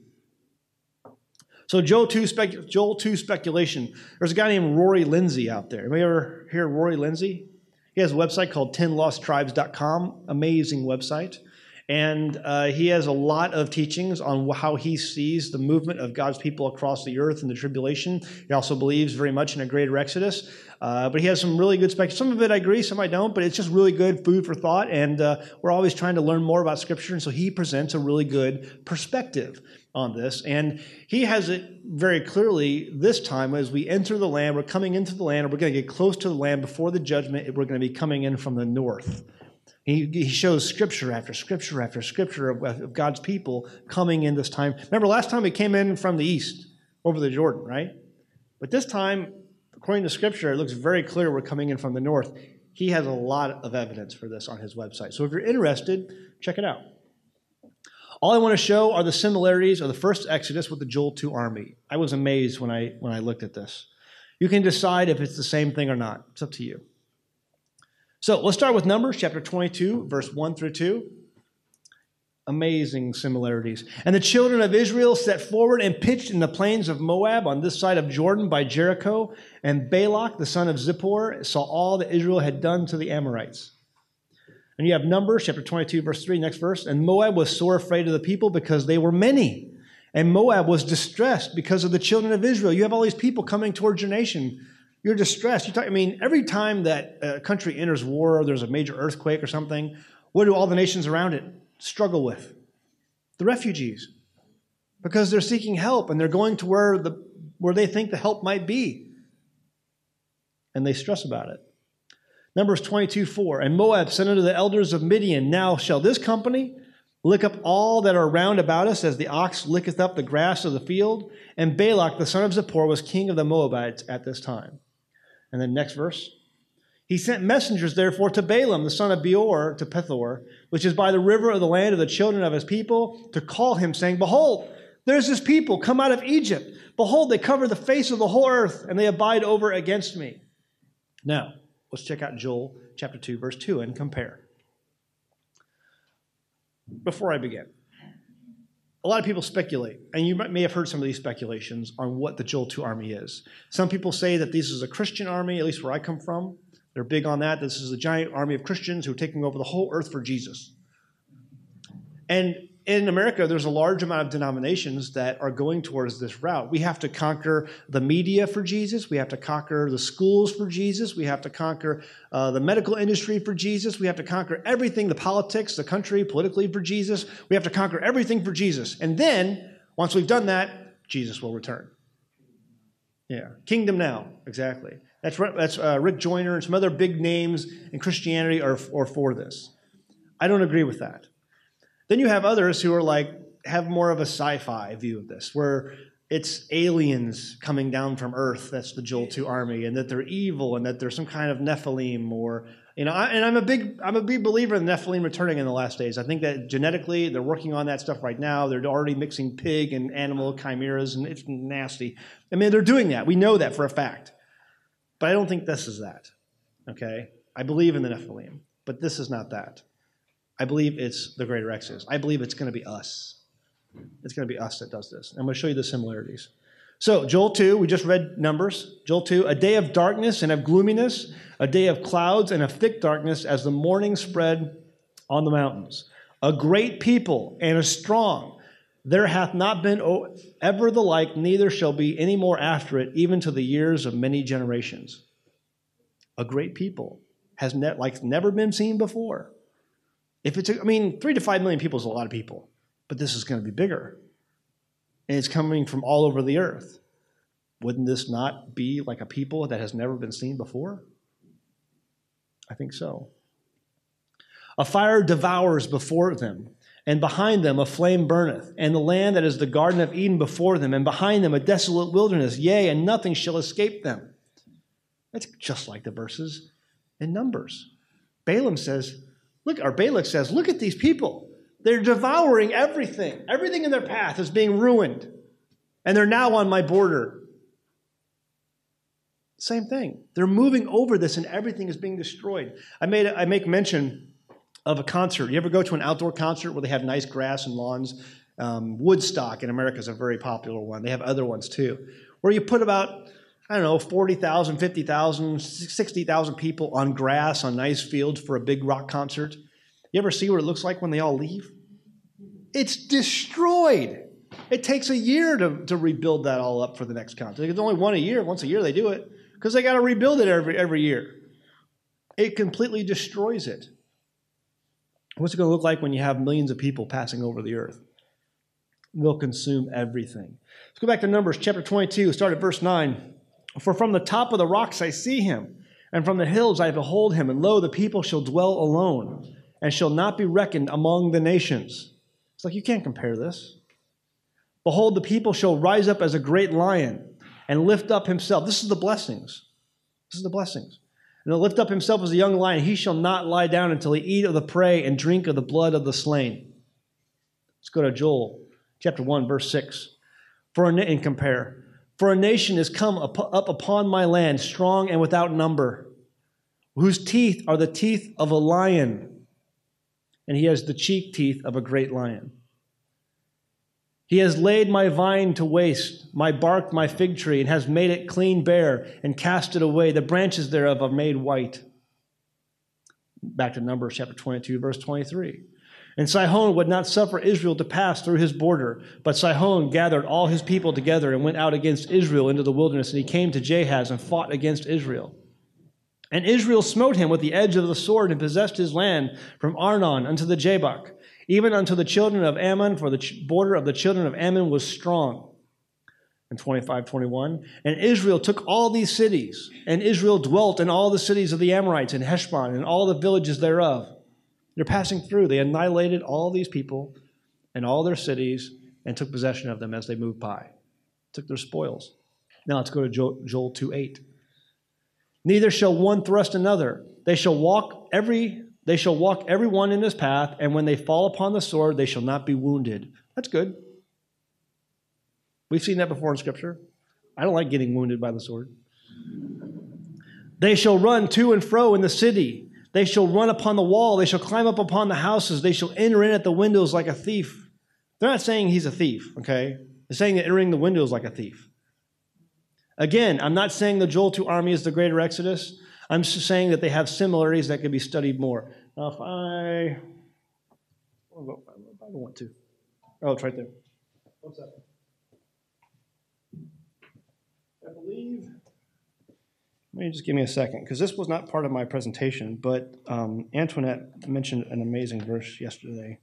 So Joel 2, spec- Joel 2 speculation. There's a guy named Rory Lindsay out there. Anybody ever hear Rory Lindsay? He has a website called 10losttribes.com. Amazing website. And uh, he has a lot of teachings on how he sees the movement of God's people across the earth in the tribulation. He also believes very much in a greater exodus. Uh, but he has some really good specs. Some of it I agree, some I don't, but it's just really good food for thought. And uh, we're always trying to learn more about Scripture. And so he presents a really good perspective on this. And he has it very clearly this time as we enter the land, we're coming into the land, we're going to get close to the land before the judgment. We're going to be coming in from the north. He, he shows scripture after scripture after scripture of, of God's people coming in this time. Remember, last time we came in from the east over the Jordan, right? But this time, according to scripture, it looks very clear we're coming in from the north. He has a lot of evidence for this on his website. So if you're interested, check it out. All I want to show are the similarities of the first Exodus with the Joel 2 army. I was amazed when I when I looked at this. You can decide if it's the same thing or not. It's up to you. So let's start with Numbers chapter 22, verse 1 through 2. Amazing similarities. And the children of Israel set forward and pitched in the plains of Moab on this side of Jordan by Jericho. And Balak, the son of Zippor, saw all that Israel had done to the Amorites. And you have Numbers chapter 22, verse 3, next verse. And Moab was sore afraid of the people because they were many. And Moab was distressed because of the children of Israel. You have all these people coming towards your nation you're distressed. You talk, I mean, every time that a country enters war, or there's a major earthquake or something, what do all the nations around it struggle with? The refugees. Because they're seeking help and they're going to where, the, where they think the help might be. And they stress about it. Numbers 22 4. And Moab said unto the elders of Midian, Now shall this company lick up all that are round about us as the ox licketh up the grass of the field? And Balak, the son of Zippor, was king of the Moabites at this time. And then next verse. He sent messengers, therefore, to Balaam, the son of Beor, to Pethor, which is by the river of the land of the children of his people, to call him, saying, Behold, there's this people come out of Egypt. Behold, they cover the face of the whole earth, and they abide over against me. Now, let's check out Joel chapter 2, verse 2, and compare. Before I begin, a lot of people speculate, and you may have heard some of these speculations on what the Joel 2 army is. Some people say that this is a Christian army, at least where I come from. They're big on that. This is a giant army of Christians who are taking over the whole earth for Jesus. And in America, there's a large amount of denominations that are going towards this route. We have to conquer the media for Jesus. We have to conquer the schools for Jesus. We have to conquer uh, the medical industry for Jesus. We have to conquer everything the politics, the country, politically for Jesus. We have to conquer everything for Jesus. And then, once we've done that, Jesus will return. Yeah, kingdom now, exactly. That's, that's uh, Rick Joyner and some other big names in Christianity are, are for this. I don't agree with that. Then you have others who are like, have more of a sci fi view of this, where it's aliens coming down from Earth. That's the Joel 2 army, and that they're evil, and that there's some kind of Nephilim, or you know. And I'm a big, I'm a big believer in Nephilim returning in the last days. I think that genetically they're working on that stuff right now. They're already mixing pig and animal chimeras, and it's nasty. I mean, they're doing that. We know that for a fact. But I don't think this is that. Okay, I believe in the Nephilim, but this is not that. I believe it's the greater Exodus. I believe it's going to be us. It's going to be us that does this. I'm going to show you the similarities. So, Joel 2, we just read Numbers. Joel 2, a day of darkness and of gloominess, a day of clouds and of thick darkness as the morning spread on the mountains. A great people and a strong. There hath not been ever the like, neither shall be any more after it, even to the years of many generations. A great people has ne- like never been seen before. If it's, I mean, three to five million people is a lot of people, but this is going to be bigger. And it's coming from all over the earth. Wouldn't this not be like a people that has never been seen before? I think so. A fire devours before them, and behind them a flame burneth, and the land that is the Garden of Eden before them, and behind them a desolate wilderness, yea, and nothing shall escape them. That's just like the verses in Numbers. Balaam says, Look, or Balak says, look at these people. They're devouring everything. Everything in their path is being ruined. And they're now on my border. Same thing. They're moving over this and everything is being destroyed. I, made, I make mention of a concert. You ever go to an outdoor concert where they have nice grass and lawns? Um, Woodstock in America is a very popular one. They have other ones too, where you put about I don't know, 40,000, 50,000, 60,000 people on grass on nice fields for a big rock concert. You ever see what it looks like when they all leave? It's destroyed. It takes a year to, to rebuild that all up for the next concert. It's only one a year. Once a year they do it because they got to rebuild it every, every year. It completely destroys it. What's it going to look like when you have millions of people passing over the earth? They'll consume everything. Let's go back to Numbers chapter 22, start at verse 9. For from the top of the rocks I see him, and from the hills I behold him, and lo, the people shall dwell alone, and shall not be reckoned among the nations. It's like you can't compare this. Behold, the people shall rise up as a great lion and lift up himself. This is the blessings. This is the blessings. And he'll lift up himself as a young lion. He shall not lie down until he eat of the prey and drink of the blood of the slain. Let's go to Joel chapter 1, verse 6. For a and compare. For a nation is come up, up upon my land, strong and without number, whose teeth are the teeth of a lion, and he has the cheek teeth of a great lion. He has laid my vine to waste, my bark, my fig tree, and has made it clean bare, and cast it away. The branches thereof are made white. Back to Numbers chapter 22, verse 23. And Sihon would not suffer Israel to pass through his border. But Sihon gathered all his people together and went out against Israel into the wilderness. And he came to Jahaz and fought against Israel. And Israel smote him with the edge of the sword and possessed his land from Arnon unto the Jabbok, even unto the children of Ammon, for the border of the children of Ammon was strong. And 25, 21. And Israel took all these cities, and Israel dwelt in all the cities of the Amorites, and Heshbon, and all the villages thereof. They're passing through. They annihilated all these people and all their cities and took possession of them as they moved by. Took their spoils. Now let's go to Joel 2 8. Neither shall one thrust another. They shall walk every they shall walk every one in his path, and when they fall upon the sword, they shall not be wounded. That's good. We've seen that before in Scripture. I don't like getting wounded by the sword. They shall run to and fro in the city. They shall run upon the wall. They shall climb up upon the houses. They shall enter in at the windows like a thief. They're not saying he's a thief, okay? They're saying that entering the windows like a thief. Again, I'm not saying the Joel 2 army is the greater Exodus. I'm saying that they have similarities that could be studied more. Now, if I, I don't want to. Oh, it's right there. One second. I believe. Let me just give me a second, because this was not part of my presentation, but um, Antoinette mentioned an amazing verse yesterday.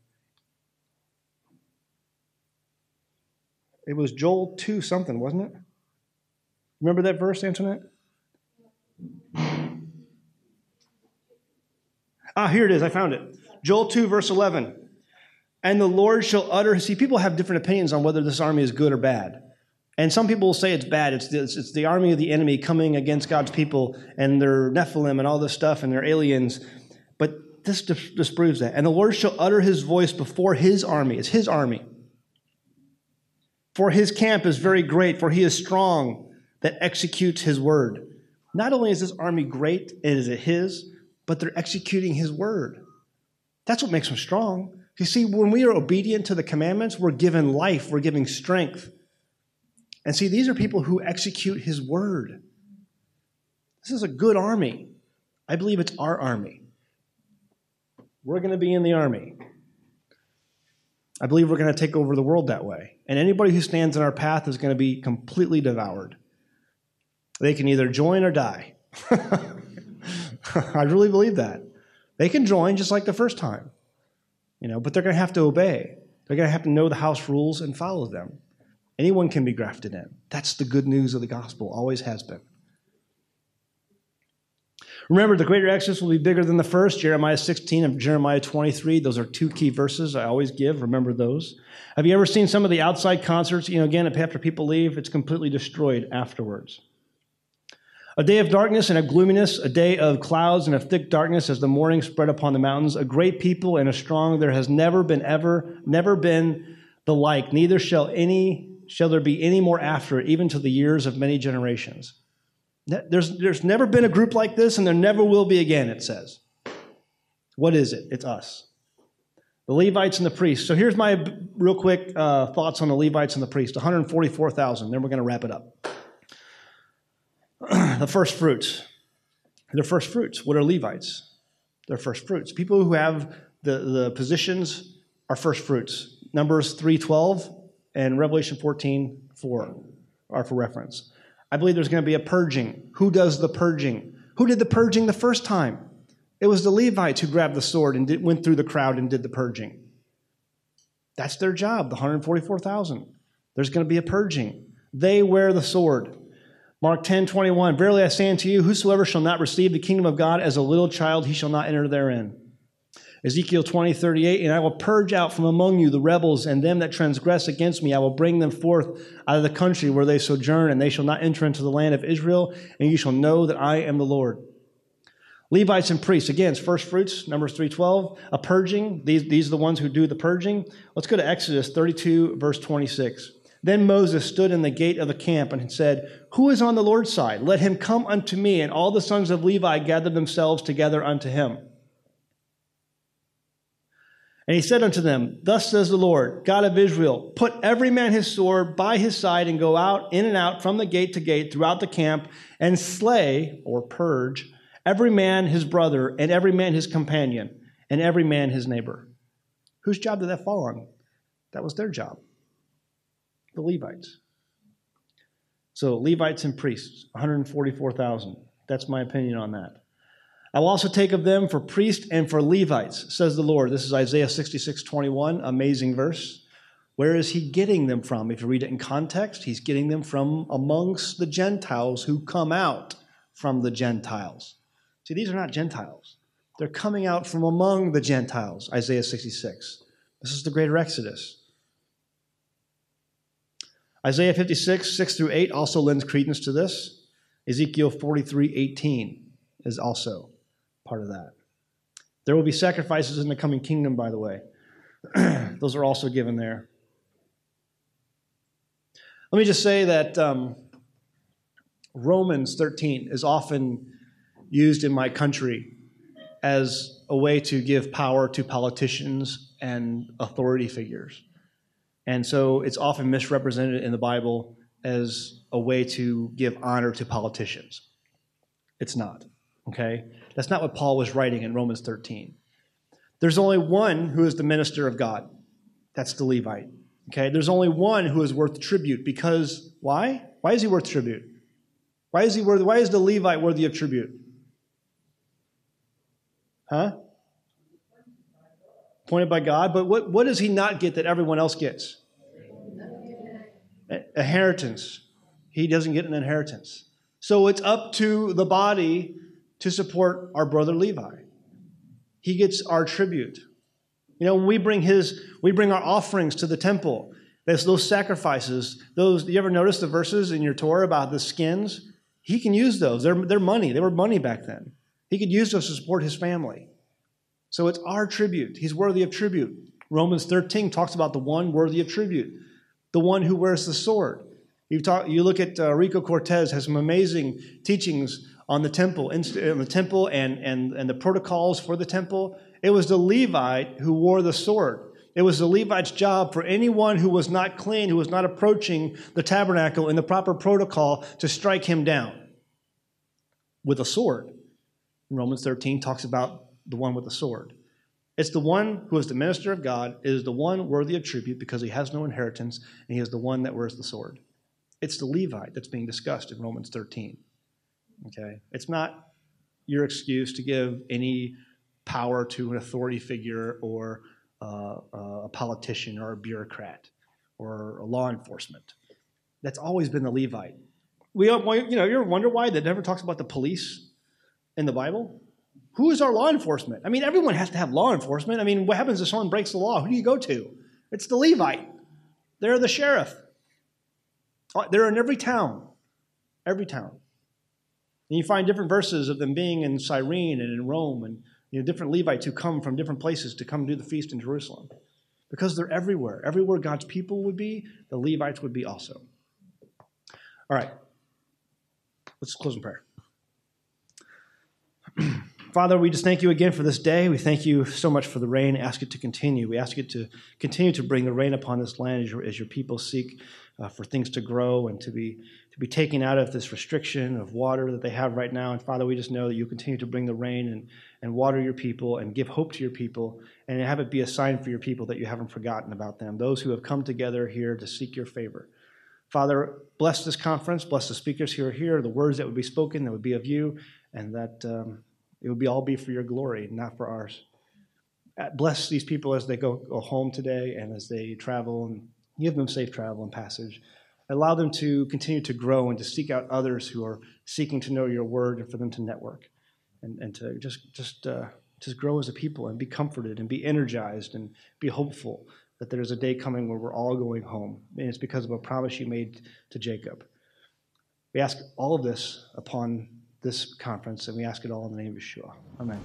It was Joel 2 something, wasn't it? Remember that verse, Antoinette? Ah, here it is. I found it. Joel 2, verse 11. And the Lord shall utter. See, people have different opinions on whether this army is good or bad. And some people will say it's bad. It's the, it's the army of the enemy coming against God's people, and they're Nephilim and all this stuff, and they're aliens. But this disproves that. And the Lord shall utter his voice before his army. It's his army. For his camp is very great, for he is strong that executes his word. Not only is this army great, is it his, but they're executing his word. That's what makes them strong. You see, when we are obedient to the commandments, we're given life, we're giving strength. And see, these are people who execute his word. This is a good army. I believe it's our army. We're going to be in the army. I believe we're going to take over the world that way. And anybody who stands in our path is going to be completely devoured. They can either join or die. I really believe that. They can join just like the first time, you know, but they're going to have to obey. They're going to have to know the house rules and follow them. Anyone can be grafted in. That's the good news of the gospel, always has been. Remember, the greater Exodus will be bigger than the first, Jeremiah 16 and Jeremiah 23. Those are two key verses I always give. Remember those. Have you ever seen some of the outside concerts? You know, again, after people leave, it's completely destroyed afterwards. A day of darkness and of gloominess, a day of clouds and of thick darkness as the morning spread upon the mountains. A great people and a strong, there has never been ever, never been the like, neither shall any shall there be any more after it, even to the years of many generations. There's, there's never been a group like this, and there never will be again, it says. What is it? It's us. The Levites and the priests. So here's my real quick uh, thoughts on the Levites and the priests 144,000. Then we're going to wrap it up. the first fruits. They're first fruits. What are Levites? They're first fruits. People who have the, the positions are first fruits. Numbers 312 and Revelation 14 4 are for reference. I believe there's going to be a purging. Who does the purging? Who did the purging the first time? It was the Levites who grabbed the sword and did, went through the crowd and did the purging. That's their job, the 144,000. There's going to be a purging. They wear the sword. Mark 10, 21. Verily I say unto you, whosoever shall not receive the kingdom of God as a little child, he shall not enter therein. Ezekiel 20, 38, and I will purge out from among you the rebels and them that transgress against me. I will bring them forth out of the country where they sojourn, and they shall not enter into the land of Israel, and you shall know that I am the Lord. Levites and priests, again, it's first fruits, Numbers 3.12, a purging. These, these are the ones who do the purging. Let's go to Exodus 32, verse 26. Then Moses stood in the gate of the camp and said, Who is on the Lord's side? Let him come unto me. And all the sons of Levi gathered themselves together unto him. And he said unto them, Thus says the Lord, God of Israel, put every man his sword by his side and go out in and out from the gate to gate throughout the camp and slay or purge every man his brother and every man his companion and every man his neighbor. Whose job did that fall on? That was their job. The Levites. So Levites and priests, 144,000. That's my opinion on that. I will also take of them for priests and for Levites, says the Lord. This is Isaiah 66, 21, amazing verse. Where is he getting them from? If you read it in context, he's getting them from amongst the Gentiles who come out from the Gentiles. See, these are not Gentiles. They're coming out from among the Gentiles, Isaiah 66. This is the greater Exodus. Isaiah 56, 6 through 8 also lends credence to this. Ezekiel 43, 18 is also part of that. There will be sacrifices in the coming kingdom, by the way. Those are also given there. Let me just say that um, Romans 13 is often used in my country as a way to give power to politicians and authority figures. And so it's often misrepresented in the Bible as a way to give honor to politicians. It's not. Okay? That's not what Paul was writing in Romans 13. There's only one who is the minister of God. That's the Levite. Okay? There's only one who is worth tribute because why? Why is he worth tribute? Why is he worth why is the Levite worthy of tribute? Huh? Appointed by God, but what, what does he not get that everyone else gets? Inheritance. He doesn't get an inheritance. So it's up to the body to support our brother Levi. He gets our tribute. You know, when we bring his, we bring our offerings to the temple. There's those sacrifices. Those, you ever notice the verses in your Torah about the skins? He can use those. They're, they're money. They were money back then. He could use those to support his family. So it's our tribute. He's worthy of tribute. Romans 13 talks about the one worthy of tribute, the one who wears the sword. You talk, you look at uh, Rico Cortes has some amazing teachings on the temple, on the temple and, and, and the protocols for the temple. It was the Levite who wore the sword. It was the Levite's job for anyone who was not clean, who was not approaching the tabernacle in the proper protocol, to strike him down with a sword. Romans 13 talks about the one with the sword. It's the one who is the minister of God, it is the one worthy of tribute because he has no inheritance, and he is the one that wears the sword. It's the Levite that's being discussed in Romans 13. Okay? It's not your excuse to give any power to an authority figure or uh, a politician or a bureaucrat or a law enforcement. That's always been the Levite. We, you know, you ever wonder why that never talks about the police in the Bible? Who is our law enforcement? I mean, everyone has to have law enforcement. I mean, what happens if someone breaks the law? Who do you go to? It's the Levite. They're the sheriff. Uh, they're in every town, every town. And you find different verses of them being in Cyrene and in Rome and you know, different Levites who come from different places to come do the feast in Jerusalem. Because they're everywhere. Everywhere God's people would be, the Levites would be also. All right. Let's close in prayer. Father, we just thank you again for this day. We thank you so much for the rain. Ask it to continue. We ask it to continue to bring the rain upon this land as your, as your people seek uh, for things to grow and to be to be taken out of this restriction of water that they have right now. And Father, we just know that you continue to bring the rain and, and water your people and give hope to your people and have it be a sign for your people that you haven't forgotten about them, those who have come together here to seek your favor. Father, bless this conference, bless the speakers who are here, the words that would be spoken that would be of you, and that um, it would be all be for your glory, not for ours. Uh, bless these people as they go, go home today and as they travel and Give them safe travel and passage. Allow them to continue to grow and to seek out others who are seeking to know your word and for them to network and, and to just, just, uh, just grow as a people and be comforted and be energized and be hopeful that there's a day coming where we're all going home. And it's because of a promise you made to Jacob. We ask all of this upon this conference, and we ask it all in the name of Yeshua. Amen.